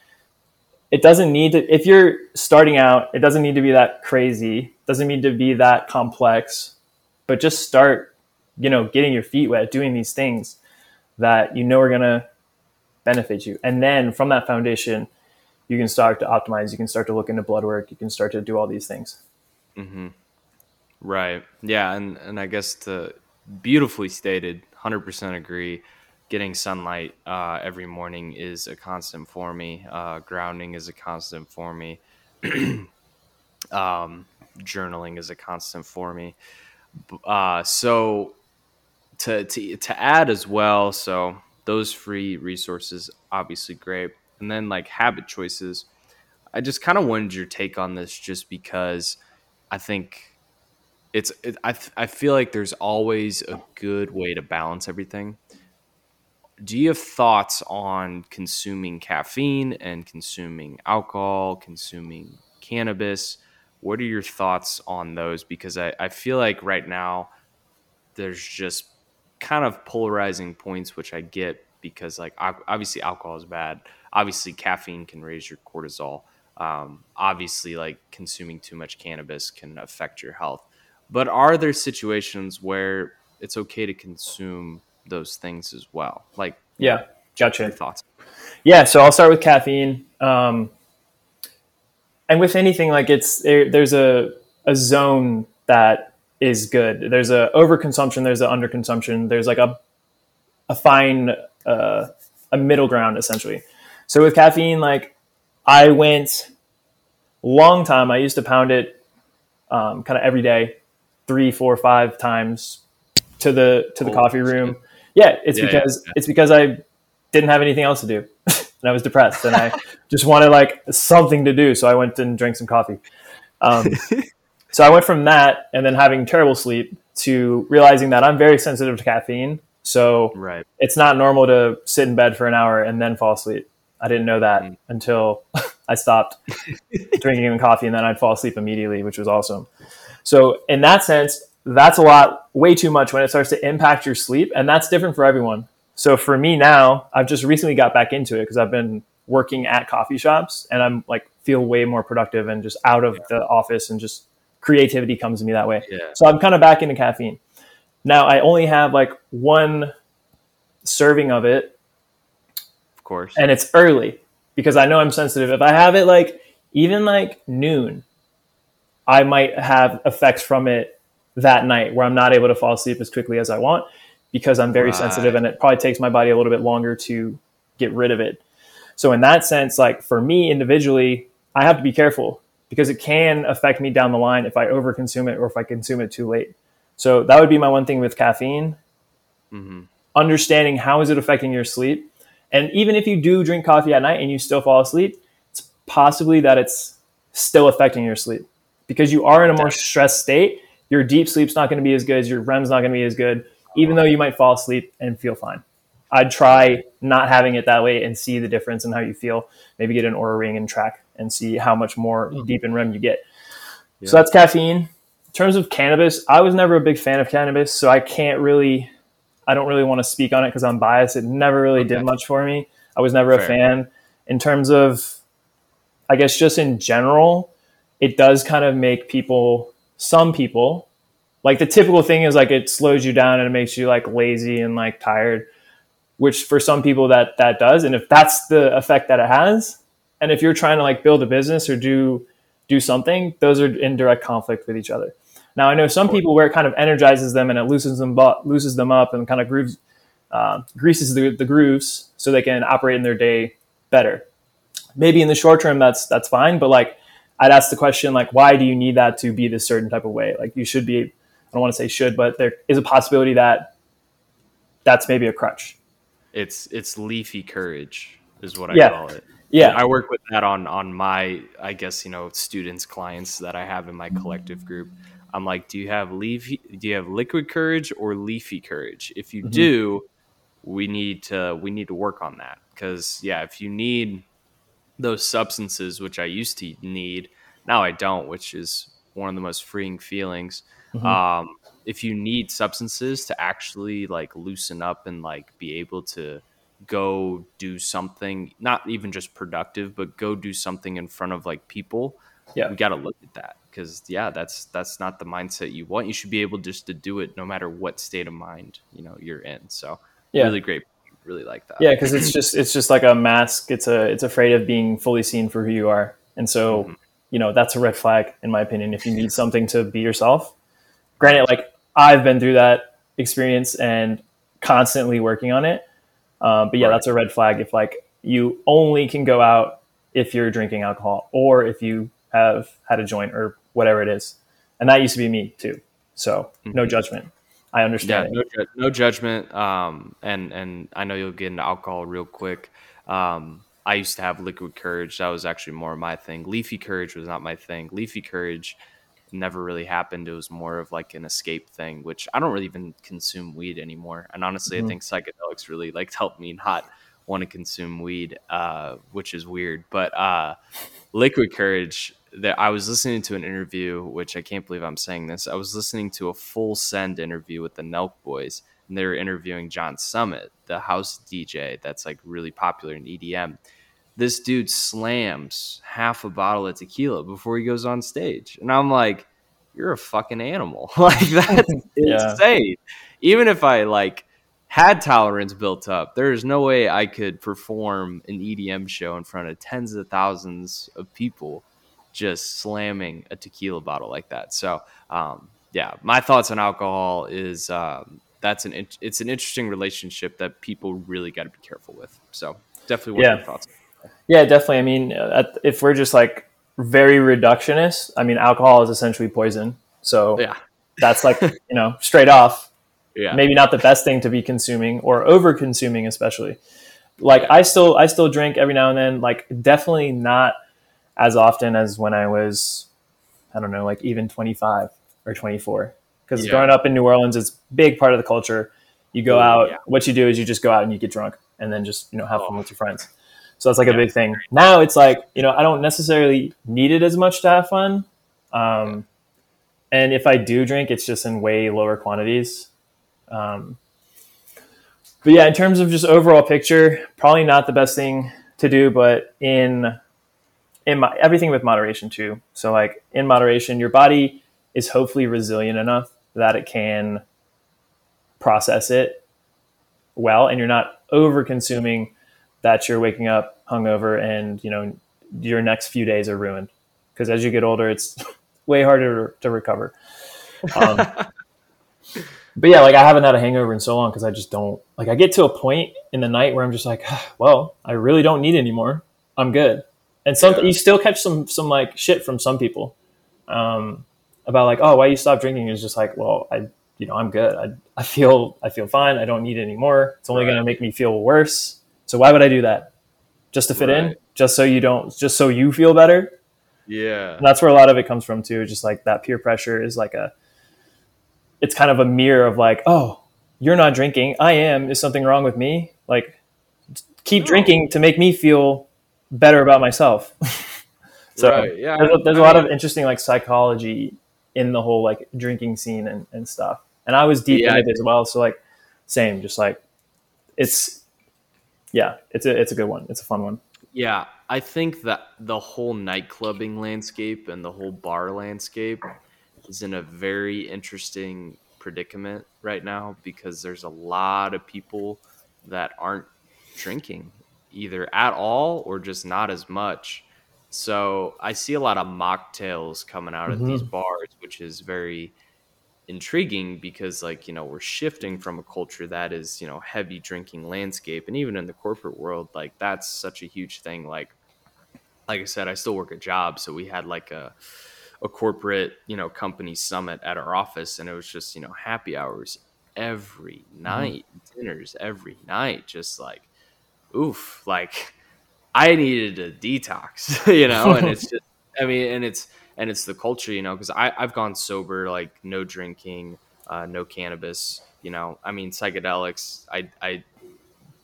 it doesn't need to if you're starting out, it doesn't need to be that crazy. Doesn't need to be that complex. But just start, you know, getting your feet wet, doing these things that you know are gonna benefit you. And then from that foundation, you can start to optimize. You can start to look into blood work. You can start to do all these things. Mm-hmm. Right. Yeah. And, and I guess to beautifully stated, 100% agree. Getting sunlight uh, every morning is a constant for me. Uh, grounding is a constant for me. um, journaling is a constant for me. Uh, so to, to, to add as well, so those free resources, obviously great and then like habit choices. I just kind of wanted your take on this, just because I think it's. It, I I feel like there's always a good way to balance everything. Do you have thoughts on consuming caffeine and consuming alcohol, consuming cannabis? What are your thoughts on those? Because I, I feel like right now there's just kind of polarizing points, which I get because like obviously alcohol is bad obviously caffeine can raise your cortisol. Um, obviously, like consuming too much cannabis can affect your health. But are there situations where it's okay to consume those things as well? Like, yeah, gotcha. Your thoughts? Yeah, so I'll start with caffeine. Um, and with anything, like it's there, there's a a zone that is good. There's a overconsumption, there's an underconsumption, there's like a a fine uh, a middle ground essentially. So with caffeine, like I went long time. I used to pound it um, kind of every day, three, four, five times to the to the Holy coffee room. Yeah, it's Yeah, because yeah. it's because I didn't have anything else to do, and I was depressed, and I just wanted like something to do. So I went and drank some coffee. Um, so I went from that and then having terrible sleep to realizing that I'm very sensitive to caffeine. So Right. it's not normal to sit in bed for an hour and then fall asleep. I didn't know that Mm. until I stopped drinking the coffee and then I'd fall asleep immediately, which was awesome. So in that sense, that's a lot, way too much when it starts to impact your sleep, and that's different for everyone. So for me now, I've just recently got back into it because I've been working at coffee shops and I'm like feel way more productive and just out of the office and just creativity comes to me that way. Yeah. So I'm kind of back into caffeine. Now I only have like one serving of it Of course. and it's early because I know I'm sensitive. If I have it like even like noon, I might have effects from it that night where I'm not able to fall asleep as quickly as I want because I'm very Right. sensitive and it probably takes my body a little bit longer to get rid of it. So in that sense, like for me individually, I have to be careful because it can affect me down the line if I overconsume it or if I consume it too late. So that would be my one thing with caffeine hmm understanding how is it affecting your sleep and even if you do drink coffee at night and you still fall asleep it's possibly that it's still affecting your sleep because you are in a more stressed state your deep sleep's not going to be as good your rem's not going to be as good even though you might fall asleep and feel fine. I'd try not having it that way and see the difference in how you feel. Maybe get an Oura ring and track and see how much more mm-hmm. deep in rem you get. So that's caffeine. In terms of cannabis i was never a big fan of cannabis so i can't really I don't really want to speak on it because I'm biased. It never really did much for me. I was never a fan. In terms of, I guess, just in general, it does kind of make people, some people, like the typical thing is like it slows you down and it makes you like lazy and like tired, which for some people that that does. And if that's the effect that it has, and if you're trying to like build a business or do do something, those are in direct conflict with each other. Now I know some people where it kind of energizes them and it loosens them bu- loosens them up and kind of grooves uh, greases the, the grooves so they can operate in their day better. Maybe in the short term that's that's fine, but like I'd ask the question like why do you need that to be this certain type of way? Like you should be I don't want to say should, but there is a possibility that that's maybe a crutch. It's it's leafy courage is what I Yeah. call it. Yeah. I work with that on on my I guess you know students clients that I have in my collective group. I'm like, do you have leafy? Do you have liquid courage or leafy courage? If you Mhm. do, we need to we need to work on that because yeah, if you need those substances, which I used to need, now I don't, which is one of the most freeing feelings. Mhm. Um, if you need substances to actually like loosen up and like be able to go do something, not even just productive, but go do something in front of like people, Yeah. we got to look at that because yeah, that's that's not the mindset you want. You should be able just to do it no matter what state of mind you know you're in. So Yeah. really great, really like that. Yeah, because it's just it's just like a mask. It's a it's afraid of being fully seen for who you are, and so Mhm. you know that's a red flag in my opinion. If you need something to be yourself, granted, like I've been through that experience and constantly working on it. Um, but yeah, Right. that's a red flag if like you only can go out if you're drinking alcohol or if you have had a joint or whatever it is, and that used to be me too. So no Mhm. judgment. I understand. it. no, no judgment um and and i know you'll get into alcohol real quick um i used to have liquid courage that was actually more my thing leafy courage was not my thing leafy courage never really happened. It was more of like an escape thing which i don't really even consume weed anymore. And honestly Mhm. i think psychedelics really like helped me not want to consume weed uh which is weird. But uh liquid courage that i was listening to an interview which i can't believe i'm saying this i was listening to a full send interview with the nelk boys and they were interviewing john summit the house dj that's like really popular in edm this dude slams half a bottle of tequila before he goes on stage and i'm like you're a fucking animal like that's Yeah. insane even if i like had tolerance built up, there is no way I could perform an EDM show in front of tens of thousands of people just slamming a tequila bottle like that. So, um, yeah, my thoughts on alcohol is um, that's an it's an interesting relationship that people really got to be careful with. So definitely, what Yeah. your thoughts? Yeah, definitely. I mean, at- if we're just like very reductionist, I mean, alcohol is essentially poison. So Yeah, that's like, you know, straight off, yeah, maybe not the best thing to be consuming or over consuming, especially. Like I still, I still drink every now and then, like definitely not as often as when I was, I don't know, like even 25 or 24. Because Yeah. growing up in New Orleans, it's a big part of the culture. You go out, what you do is you just go out and you get drunk and then just, you know, have oh. fun Oh. with your friends. So that's like a big thing. Now it's like, you know, I don't necessarily need it as much to have fun. Um, and if I do drink, it's just in way lower quantities. Um, but yeah, in terms of just overall picture, probably not the best thing to do, but in in my, everything with moderation too. So like in moderation, your body is hopefully resilient enough that it can process it well, and you're not over consuming that you're waking up hungover and you know your next few days are ruined because as you get older, it's way harder to recover. Um, but yeah, like I haven't had a hangover in so long because I just don't like. I get to a point in the night where I'm just like, well, I really don't need anymore. I'm good. And some Yeah. you still catch some some like shit from some people um, about like, oh, why you stop drinking is just like, well, I you know I'm good. I I feel I feel fine. I don't need it anymore. It's only Right. gonna make me feel worse. So why would I do that? Just to fit in? Just so you don't? Just so you feel better? yeah, And that's where a lot of it comes from too. Just like that peer pressure is like a, it's kind of a mirror of like, oh, you're not drinking, I am. Is something wrong with me? Like, keep No. drinking to make me feel better about myself. so right. Yeah, there's, a, there's a lot of interesting like psychology in the whole like drinking scene and, and stuff. And I was deep Yeah, in it as well. So like, same, just like, it's, yeah, it's a it's a good one. It's a fun one. Yeah, I think that the whole nightclubbing landscape and the whole bar landscape is in a very interesting predicament right now because there's a lot of people that aren't drinking either at all or just not as much. So I see a lot of mocktails coming out of these mm-hmm. bars, which is very intriguing because like you know we're shifting from a culture that is you know heavy drinking landscape and even in the corporate world like that's such a huge thing like like i said i still work a job so we had like a a corporate you know company summit at our office and it was just you know happy hours every mm-hmm. night dinners every night just like oof like i needed a detox you know and it's just i mean and it's and it's the culture, you know, because I've gone sober, like no drinking, uh, no cannabis, you know. I mean, psychedelics. I I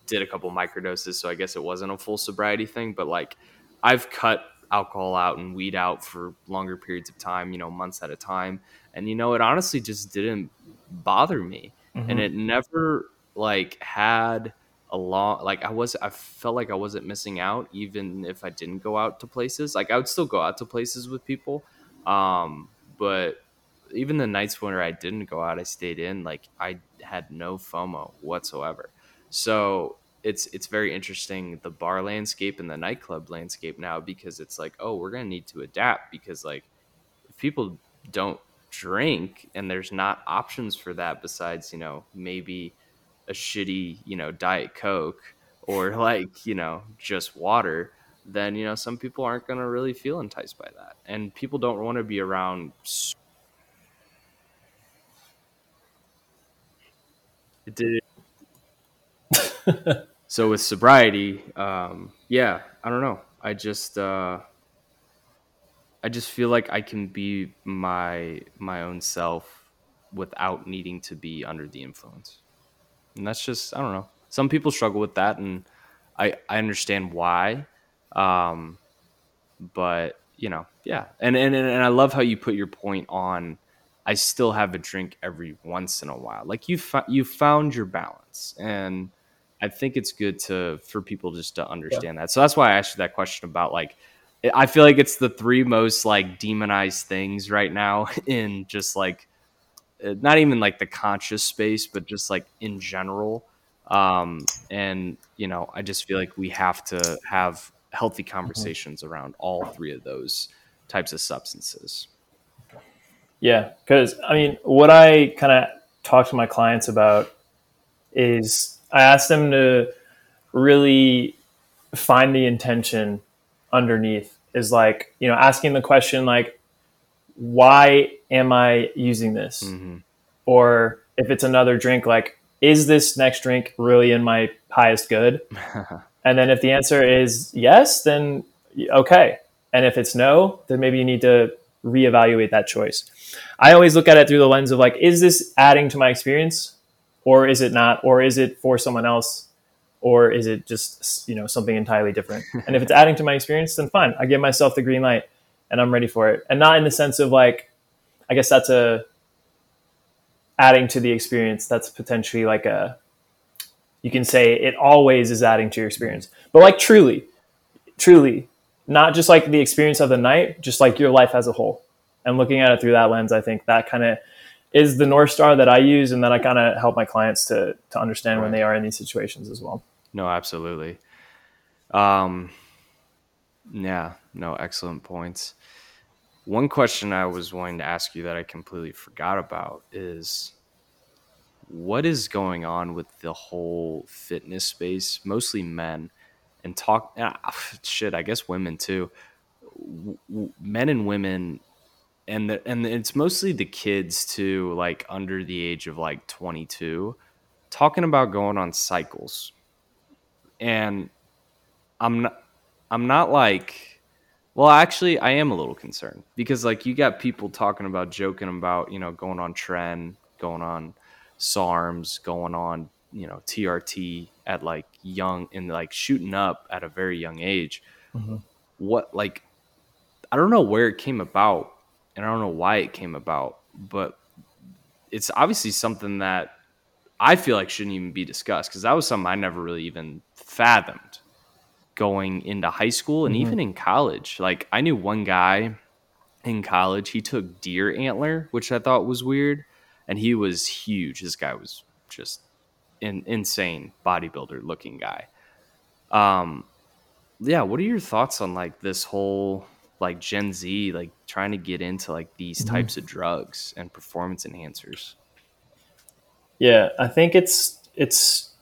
did a couple microdoses, so I guess it wasn't a full sobriety thing, but like I've cut alcohol out and weed out for longer periods of time, you know, months at a time, and you know, it honestly just didn't bother me, and it never like had a long like I was I felt like I wasn't missing out even if I didn't go out to places. Like I would still go out to places with people. Um but even the nights when I didn't go out, I stayed in, like I had no FOMO whatsoever. So it's it's very interesting the bar landscape and the nightclub landscape now because it's like, oh, we're gonna need to adapt because like if people don't drink and there's not options for that besides, you know, maybe a shitty, you know, diet coke or like, you know, just water, then you know some people aren't going to really feel enticed by that. And people don't want to be around it did so with sobriety, um, yeah, I don't know. I just uh, I just feel like I can be my my own self without needing to be under the influence. And that's just I don't know. Some people struggle with that and I I understand why. Um but you know, yeah. And and and I love how you put your point on I still have a drink every once in a while. Like you fo- you found your balance and I think it's good to for people just to understand that. So that's why I asked you that question about like I feel like it's the three most like demonized things right now in just like not even like the conscious space, but just like in general. Um, and you know, I just feel like we have to have healthy conversations around all three of those types of substances. Yeah, because I mean, what I kind of talk to my clients about is I ask them to really find the intention underneath is like you know asking the question like why am i using this? Mm-hmm. or if it's another drink like is this next drink really in my highest good? And then if the answer is yes then okay. And if it's no then maybe you need to reevaluate that choice. I always look at it through the lens of like is this adding to my experience or is it not? Or is it for someone else? Or is it just you know something entirely different? And if it's adding to my experience then fine. I give myself the green light and i'm ready for it and not in the sense of like i guess that's a adding to the experience that's potentially like a you can say it always is adding to your experience but like truly truly not just like the experience of the night just like your life as a whole and looking at it through that lens i think that kind of is the north star that i use and then i kind of help my clients to to understand right. when they are in these situations as well no, absolutely. Um, yeah, no, excellent points. One question I was wanting to ask you that I completely forgot about is what is going on with the whole fitness space, mostly men, and talk ah, shit, I guess women too. W- men and women and the, and it's mostly the kids too, like under the age of like 22, talking about going on cycles and I'm not I'm not like well actually I am a little concerned because like you got people talking about joking about, you know, going on tren, going on SARMs, going on, you know, TRT at like young and like shooting up at a very young age. Mm-hmm. What like I don't know where it came about and I don't know why it came about, but it's obviously something that I feel like shouldn't even be discussed because that was something I never really even fathomed going into high school and mm-hmm. even in college. Like I knew one guy in college, he took deer antler, which I thought was weird, and he was huge. This guy was just an insane bodybuilder looking guy. Um yeah, what are your thoughts on like this whole like Gen Z like trying to get into like these mm-hmm. types of drugs and performance enhancers? Yeah, I think it's it's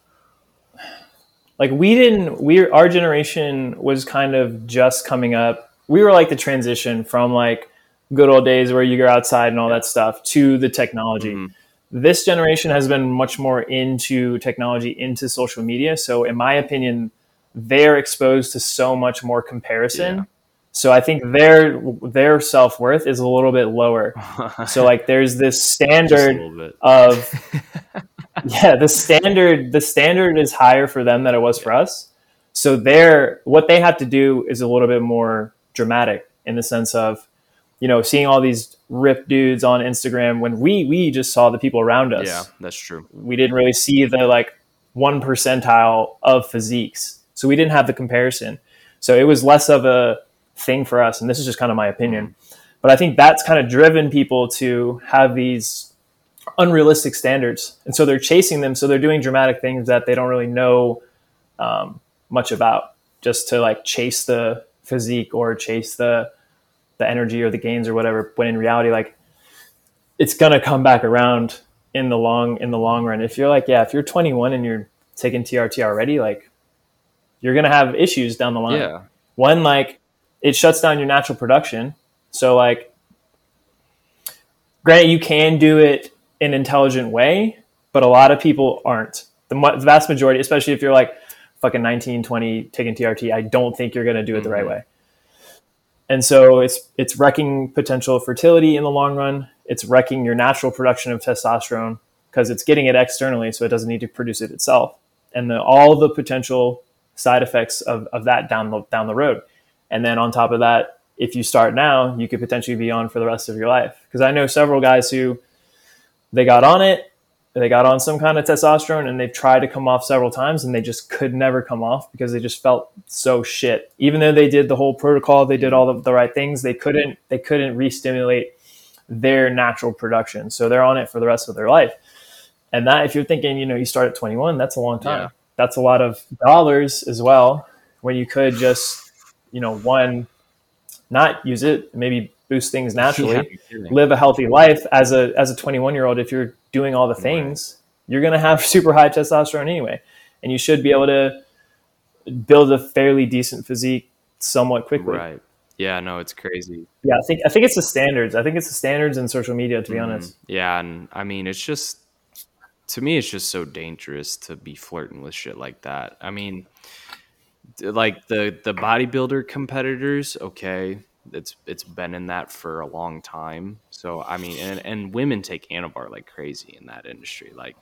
like we didn't we our generation was kind of just coming up. We were like the transition from like good old days where you go outside and all that stuff to the technology. Mm-hmm. This generation has been much more into technology, into social media. So in my opinion, they're exposed to so much more comparison. Yeah. So I think their their self worth is a little bit lower. so like there's this standard of yeah, the standard the standard is higher for them than it was for us. So they're what they have to do is a little bit more dramatic in the sense of, you know, seeing all these ripped dudes on Instagram when we we just saw the people around us. Yeah, that's true. We didn't really see the like one percentile of physiques. So we didn't have the comparison. So it was less of a thing for us. And this is just kind of my opinion. Mm-hmm. But I think that's kind of driven people to have these unrealistic standards. And so they're chasing them. So they're doing dramatic things that they don't really know um, much about just to like chase the physique or chase the, the energy or the gains or whatever. When in reality, like it's going to come back around in the long, in the long run. If you're like, yeah, if you're 21 and you're taking TRT already, like you're going to have issues down the line. Yeah. One, like it shuts down your natural production. So like, granted, you can do it an intelligent way, but a lot of people aren't. The, the vast majority, especially if you're like fucking 19, 20, taking TRT, I don't think you're going to do it the right mm-hmm. way. And so it's it's wrecking potential fertility in the long run. It's wrecking your natural production of testosterone because it's getting it externally, so it doesn't need to produce it itself. And the, all the potential side effects of, of that down the down the road. And then on top of that, if you start now, you could potentially be on for the rest of your life. Because I know several guys who they got on it, they got on some kind of testosterone and they've tried to come off several times and they just could never come off because they just felt so shit. Even though they did the whole protocol, they did all of the right things, they couldn't they couldn't re-stimulate their natural production. So they're on it for the rest of their life. And that if you're thinking, you know, you start at 21, that's a long time. Yeah. That's a lot of dollars as well when you could just you know, one, not use it, maybe boost things naturally. Yeah, live a healthy life as a as a 21 year old. If you're doing all the things, right. you're gonna have super high testosterone anyway, and you should be able to build a fairly decent physique somewhat quickly. Right. Yeah, no, it's crazy. Yeah, I think I think it's the standards. I think it's the standards in social media to be mm honest. Yeah, and I mean it's just to me it's just so dangerous to be flirting with shit like that. I mean like the the bodybuilder competitors, okay, it's it's been in that for a long time. So I mean and, and women take Anavar like crazy in that industry. Like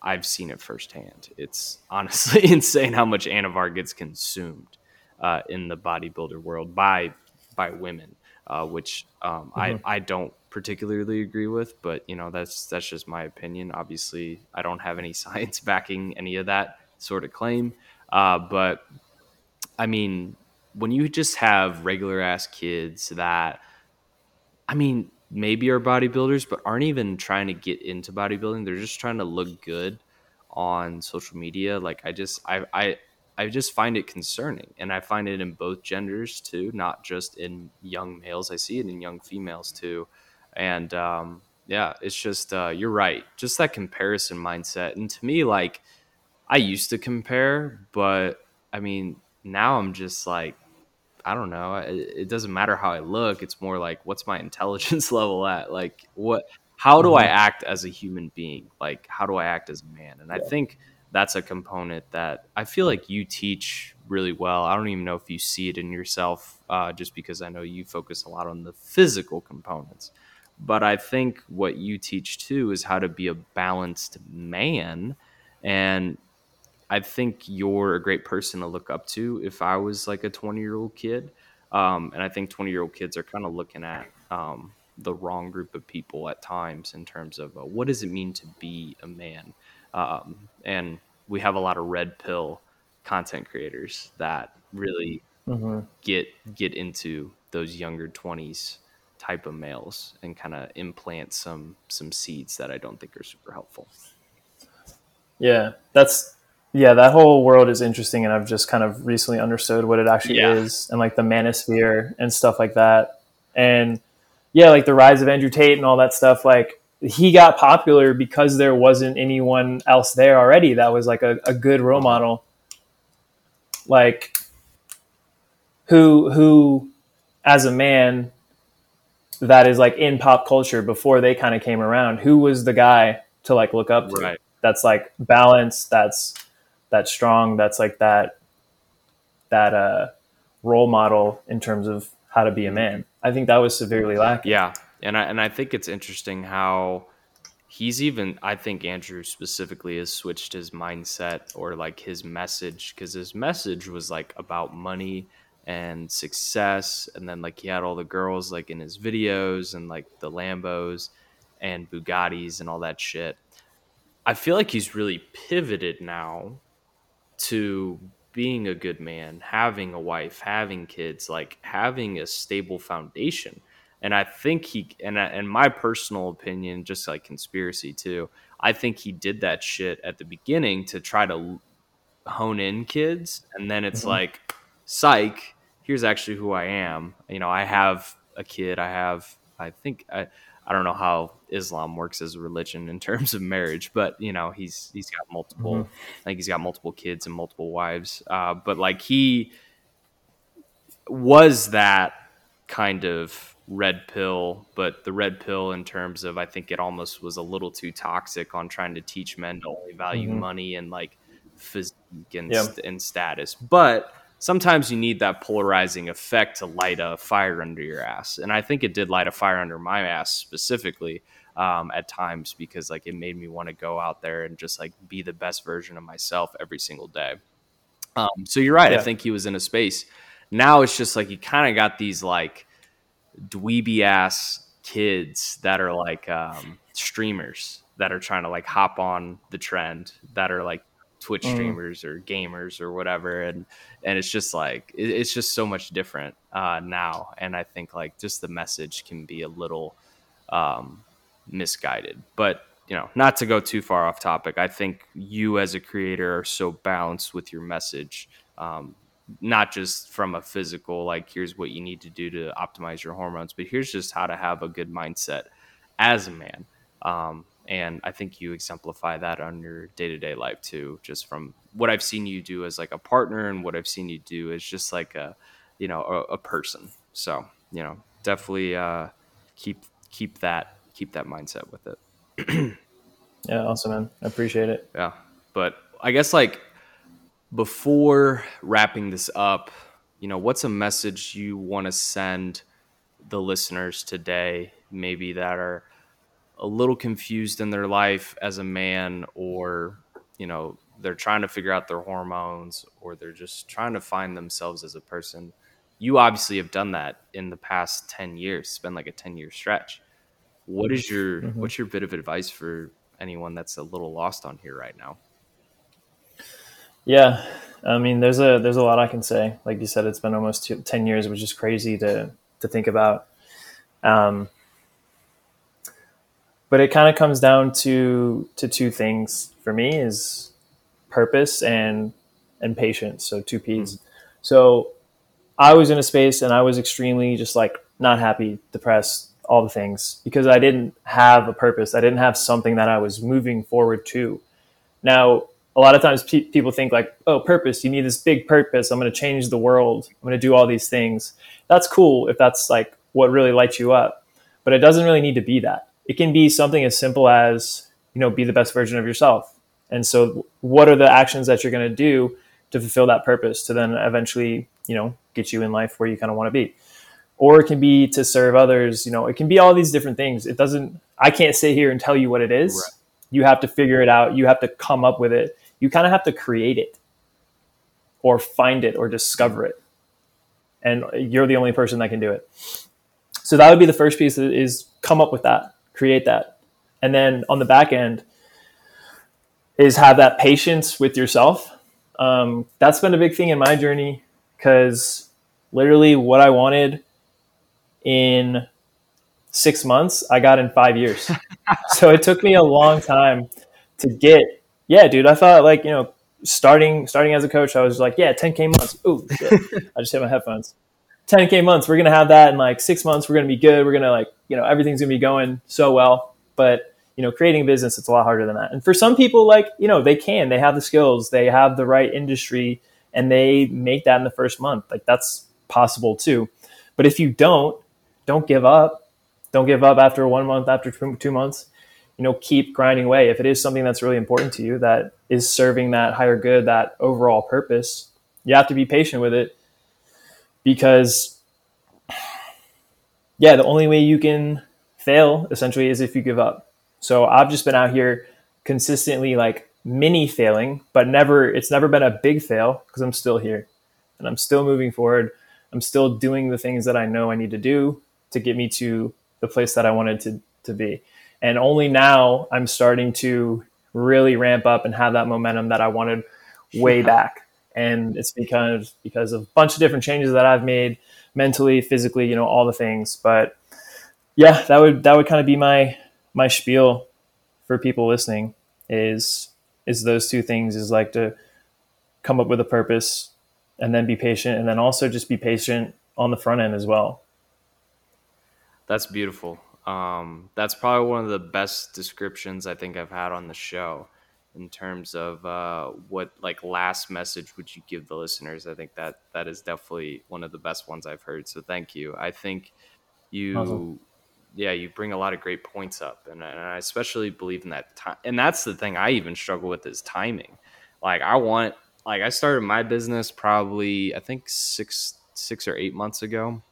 I've seen it firsthand. It's honestly insane how much Anavar gets consumed uh, in the bodybuilder world by by women, uh, which um, mm-hmm. I I don't particularly agree with, but you know that's that's just my opinion. Obviously, I don't have any science backing any of that sort of claim, uh, but I mean, when you just have regular ass kids that, I mean, maybe are bodybuilders, but aren't even trying to get into bodybuilding. They're just trying to look good on social media. Like I just I I I just find it concerning, and I find it in both genders too, not just in young males. I see it in young females too, and um, yeah, it's just uh, you're right. Just that comparison mindset, and to me, like I used to compare, but I mean now I'm just like I don't know. It, it doesn't matter how I look. It's more like what's my intelligence level at? Like what? How do I mm-hmm. act as a human being? Like how do I act as a man? And I think that's a component that I feel like you teach really well. I don't even know if you see it in yourself, uh, just because I know you focus a lot on the physical components. But I think what you teach too is how to be a balanced man. And I think you're a great person to look up to if I was like a 20 year old kid. Um, and I think 20 year old kids are kind of looking at um, the wrong group of people at times in terms of uh, what does it mean to be a man? Um, and we have a lot of red pill content creators that really mm-hmm. get get into those younger 20s type of males and kind of implant some some seeds that I don't think are super helpful. Yeah, that's yeah, that whole world is interesting and I've just kind of recently understood what it actually yeah. is and like the manosphere and stuff like that. And yeah, like the rise of Andrew Tate and all that stuff like he got popular because there wasn't anyone else there already that was like a, a good role model like who who as a man that is like in pop culture before they kind of came around who was the guy to like look up to right. that's like balanced that's that's strong that's like that that uh role model in terms of how to be a man. I think that was severely lacking. Yeah. And I and I think it's interesting how he's even I think Andrew specifically has switched his mindset or like his message because his message was like about money and success. And then like he had all the girls like in his videos and like the Lambos and Bugattis and all that shit. I feel like he's really pivoted now to being a good man, having a wife, having kids, like having a stable foundation and I think he and and my personal opinion, just like conspiracy too, I think he did that shit at the beginning to try to hone in kids, and then it's mm-hmm. like, psych, here's actually who I am. You know, I have a kid. I have, I think, I I don't know how Islam works as a religion in terms of marriage, but you know, he's he's got multiple. Mm-hmm. I think he's got multiple kids and multiple wives. Uh, but like he was that kind of red pill, but the red pill in terms of I think it almost was a little too toxic on trying to teach men to only value mm-hmm. money and like physique and, yeah. st- and status. But sometimes you need that polarizing effect to light a fire under your ass, and I think it did light a fire under my ass specifically. Um, at times because like it made me want to go out there and just like be the best version of myself every single day. Um, so you're right. Yeah. I think he was in a space. Now it's just like he kind of got these like dweeby ass kids that are like um, streamers that are trying to like hop on the trend that are like Twitch mm. streamers or gamers or whatever, and and it's just like it, it's just so much different uh, now, and I think like just the message can be a little um, misguided, but you know, not to go too far off topic, I think you as a creator are so balanced with your message um, not just from a physical, like here's what you need to do to optimize your hormones, but here's just how to have a good mindset as a man. Um, and I think you exemplify that on your day to day life too, just from what I've seen you do as like a partner and what I've seen you do as just like a, you know, a, a person. So, you know, definitely uh, keep keep that keep that mindset with it. yeah, awesome, man. I appreciate it. Yeah, but I guess like before wrapping this up, you know, what's a message you want to send the listeners today, maybe that are a little confused in their life as a man, or you know, they're trying to figure out their hormones, or they're just trying to find themselves as a person. You obviously have done that in the past 10 years. It's been like a 10 year stretch. What is your mm-hmm. what's your bit of advice for anyone that's a little lost on here right now? Yeah i mean there's a there's a lot i can say. Like you said it's been almost two, 10 years which is crazy to to think about. Um but it kind of comes down to to two things for me is purpose and and patience so two p's mm-hmm. so I was in a space and I was extremely just like not happy, depressed, all the things because I didn't have a purpose. I didn't have something that I was moving forward to. Now, a lot of times pe- people think like, oh, purpose, you need this big purpose. I'm going to change the world. I'm going to do all these things. That's cool if that's like what really lights you up, but it doesn't really need to be that. It can be something as simple as, you know, be the best version of yourself. And so, what are the actions that you're going to do to fulfill that purpose to then eventually, you know, get you in life where you kind of want to be. Or it can be to serve others, you know, it can be all these different things. It doesn't I can't sit here and tell you what it is. Right. You have to figure it out. You have to come up with it. You kind of have to create it or find it or discover it. And you're the only person that can do it. So that would be the first piece is come up with that, create that. And then on the back end is have that patience with yourself. Um, that's been a big thing in my journey because literally what I wanted in six months, I got in five years. so it took me a long time to get. Yeah, dude, I thought like you know starting starting as a coach, I was like, yeah, 10k months. Ooh, I just hit my headphones. 10k months. We're gonna have that in like six months. We're gonna be good. We're gonna like you know everything's gonna be going so well. But you know, creating a business, it's a lot harder than that. And for some people, like you know, they can. They have the skills. They have the right industry and they make that in the first month. Like that's possible too. But if you don't, don't give up. Don't give up after one month, after two months. You know, keep grinding away. If it is something that's really important to you, that is serving that higher good, that overall purpose, you have to be patient with it because, yeah, the only way you can fail essentially is if you give up. So I've just been out here consistently like mini failing, but never it's never been a big fail because I'm still here and I'm still moving forward. I'm still doing the things that I know I need to do to get me to the place that I wanted to to be. And only now I'm starting to really ramp up and have that momentum that I wanted way back. And it's because because of a bunch of different changes that I've made mentally, physically, you know, all the things. But yeah, that would that would kind of be my my spiel for people listening is is those two things is like to come up with a purpose and then be patient and then also just be patient on the front end as well. That's beautiful. Um, that's probably one of the best descriptions i think i've had on the show in terms of uh, what like last message would you give the listeners i think that that is definitely one of the best ones i've heard so thank you i think you awesome yeah, you bring a lot of great points up, and, and I especially believe in that time. And that's the thing I even struggle with is timing. Like I want, like I started my business probably I think six six or eight months ago,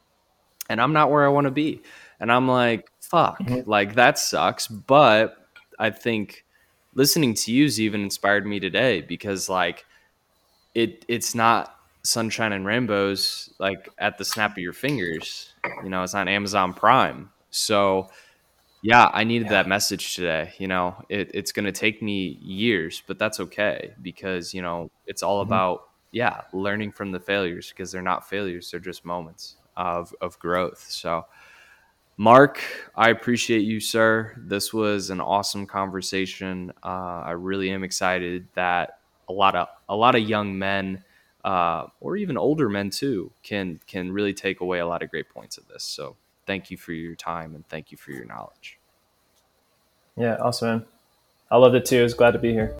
and I'm not where I want to be. And I'm like, fuck, mm-hmm. like that sucks. But I think listening to you's even inspired me today because like it it's not sunshine and rainbows like at the snap of your fingers. You know, it's on Amazon Prime so, yeah, I needed yeah. that message today. You know, it, it's going to take me years, but that's okay because, you know, it's all mm-hmm. about, yeah, learning from the failures because they're not failures, they're just moments of, of growth. So, Mark, I appreciate you, sir. This was an awesome conversation. Uh, I really am excited that a lot of a lot of young men uh, or even older men too, can can really take away a lot of great points of this. So thank you for your time and thank you for your knowledge. Yeah, awesome, man. I loved it too. I was glad to be here.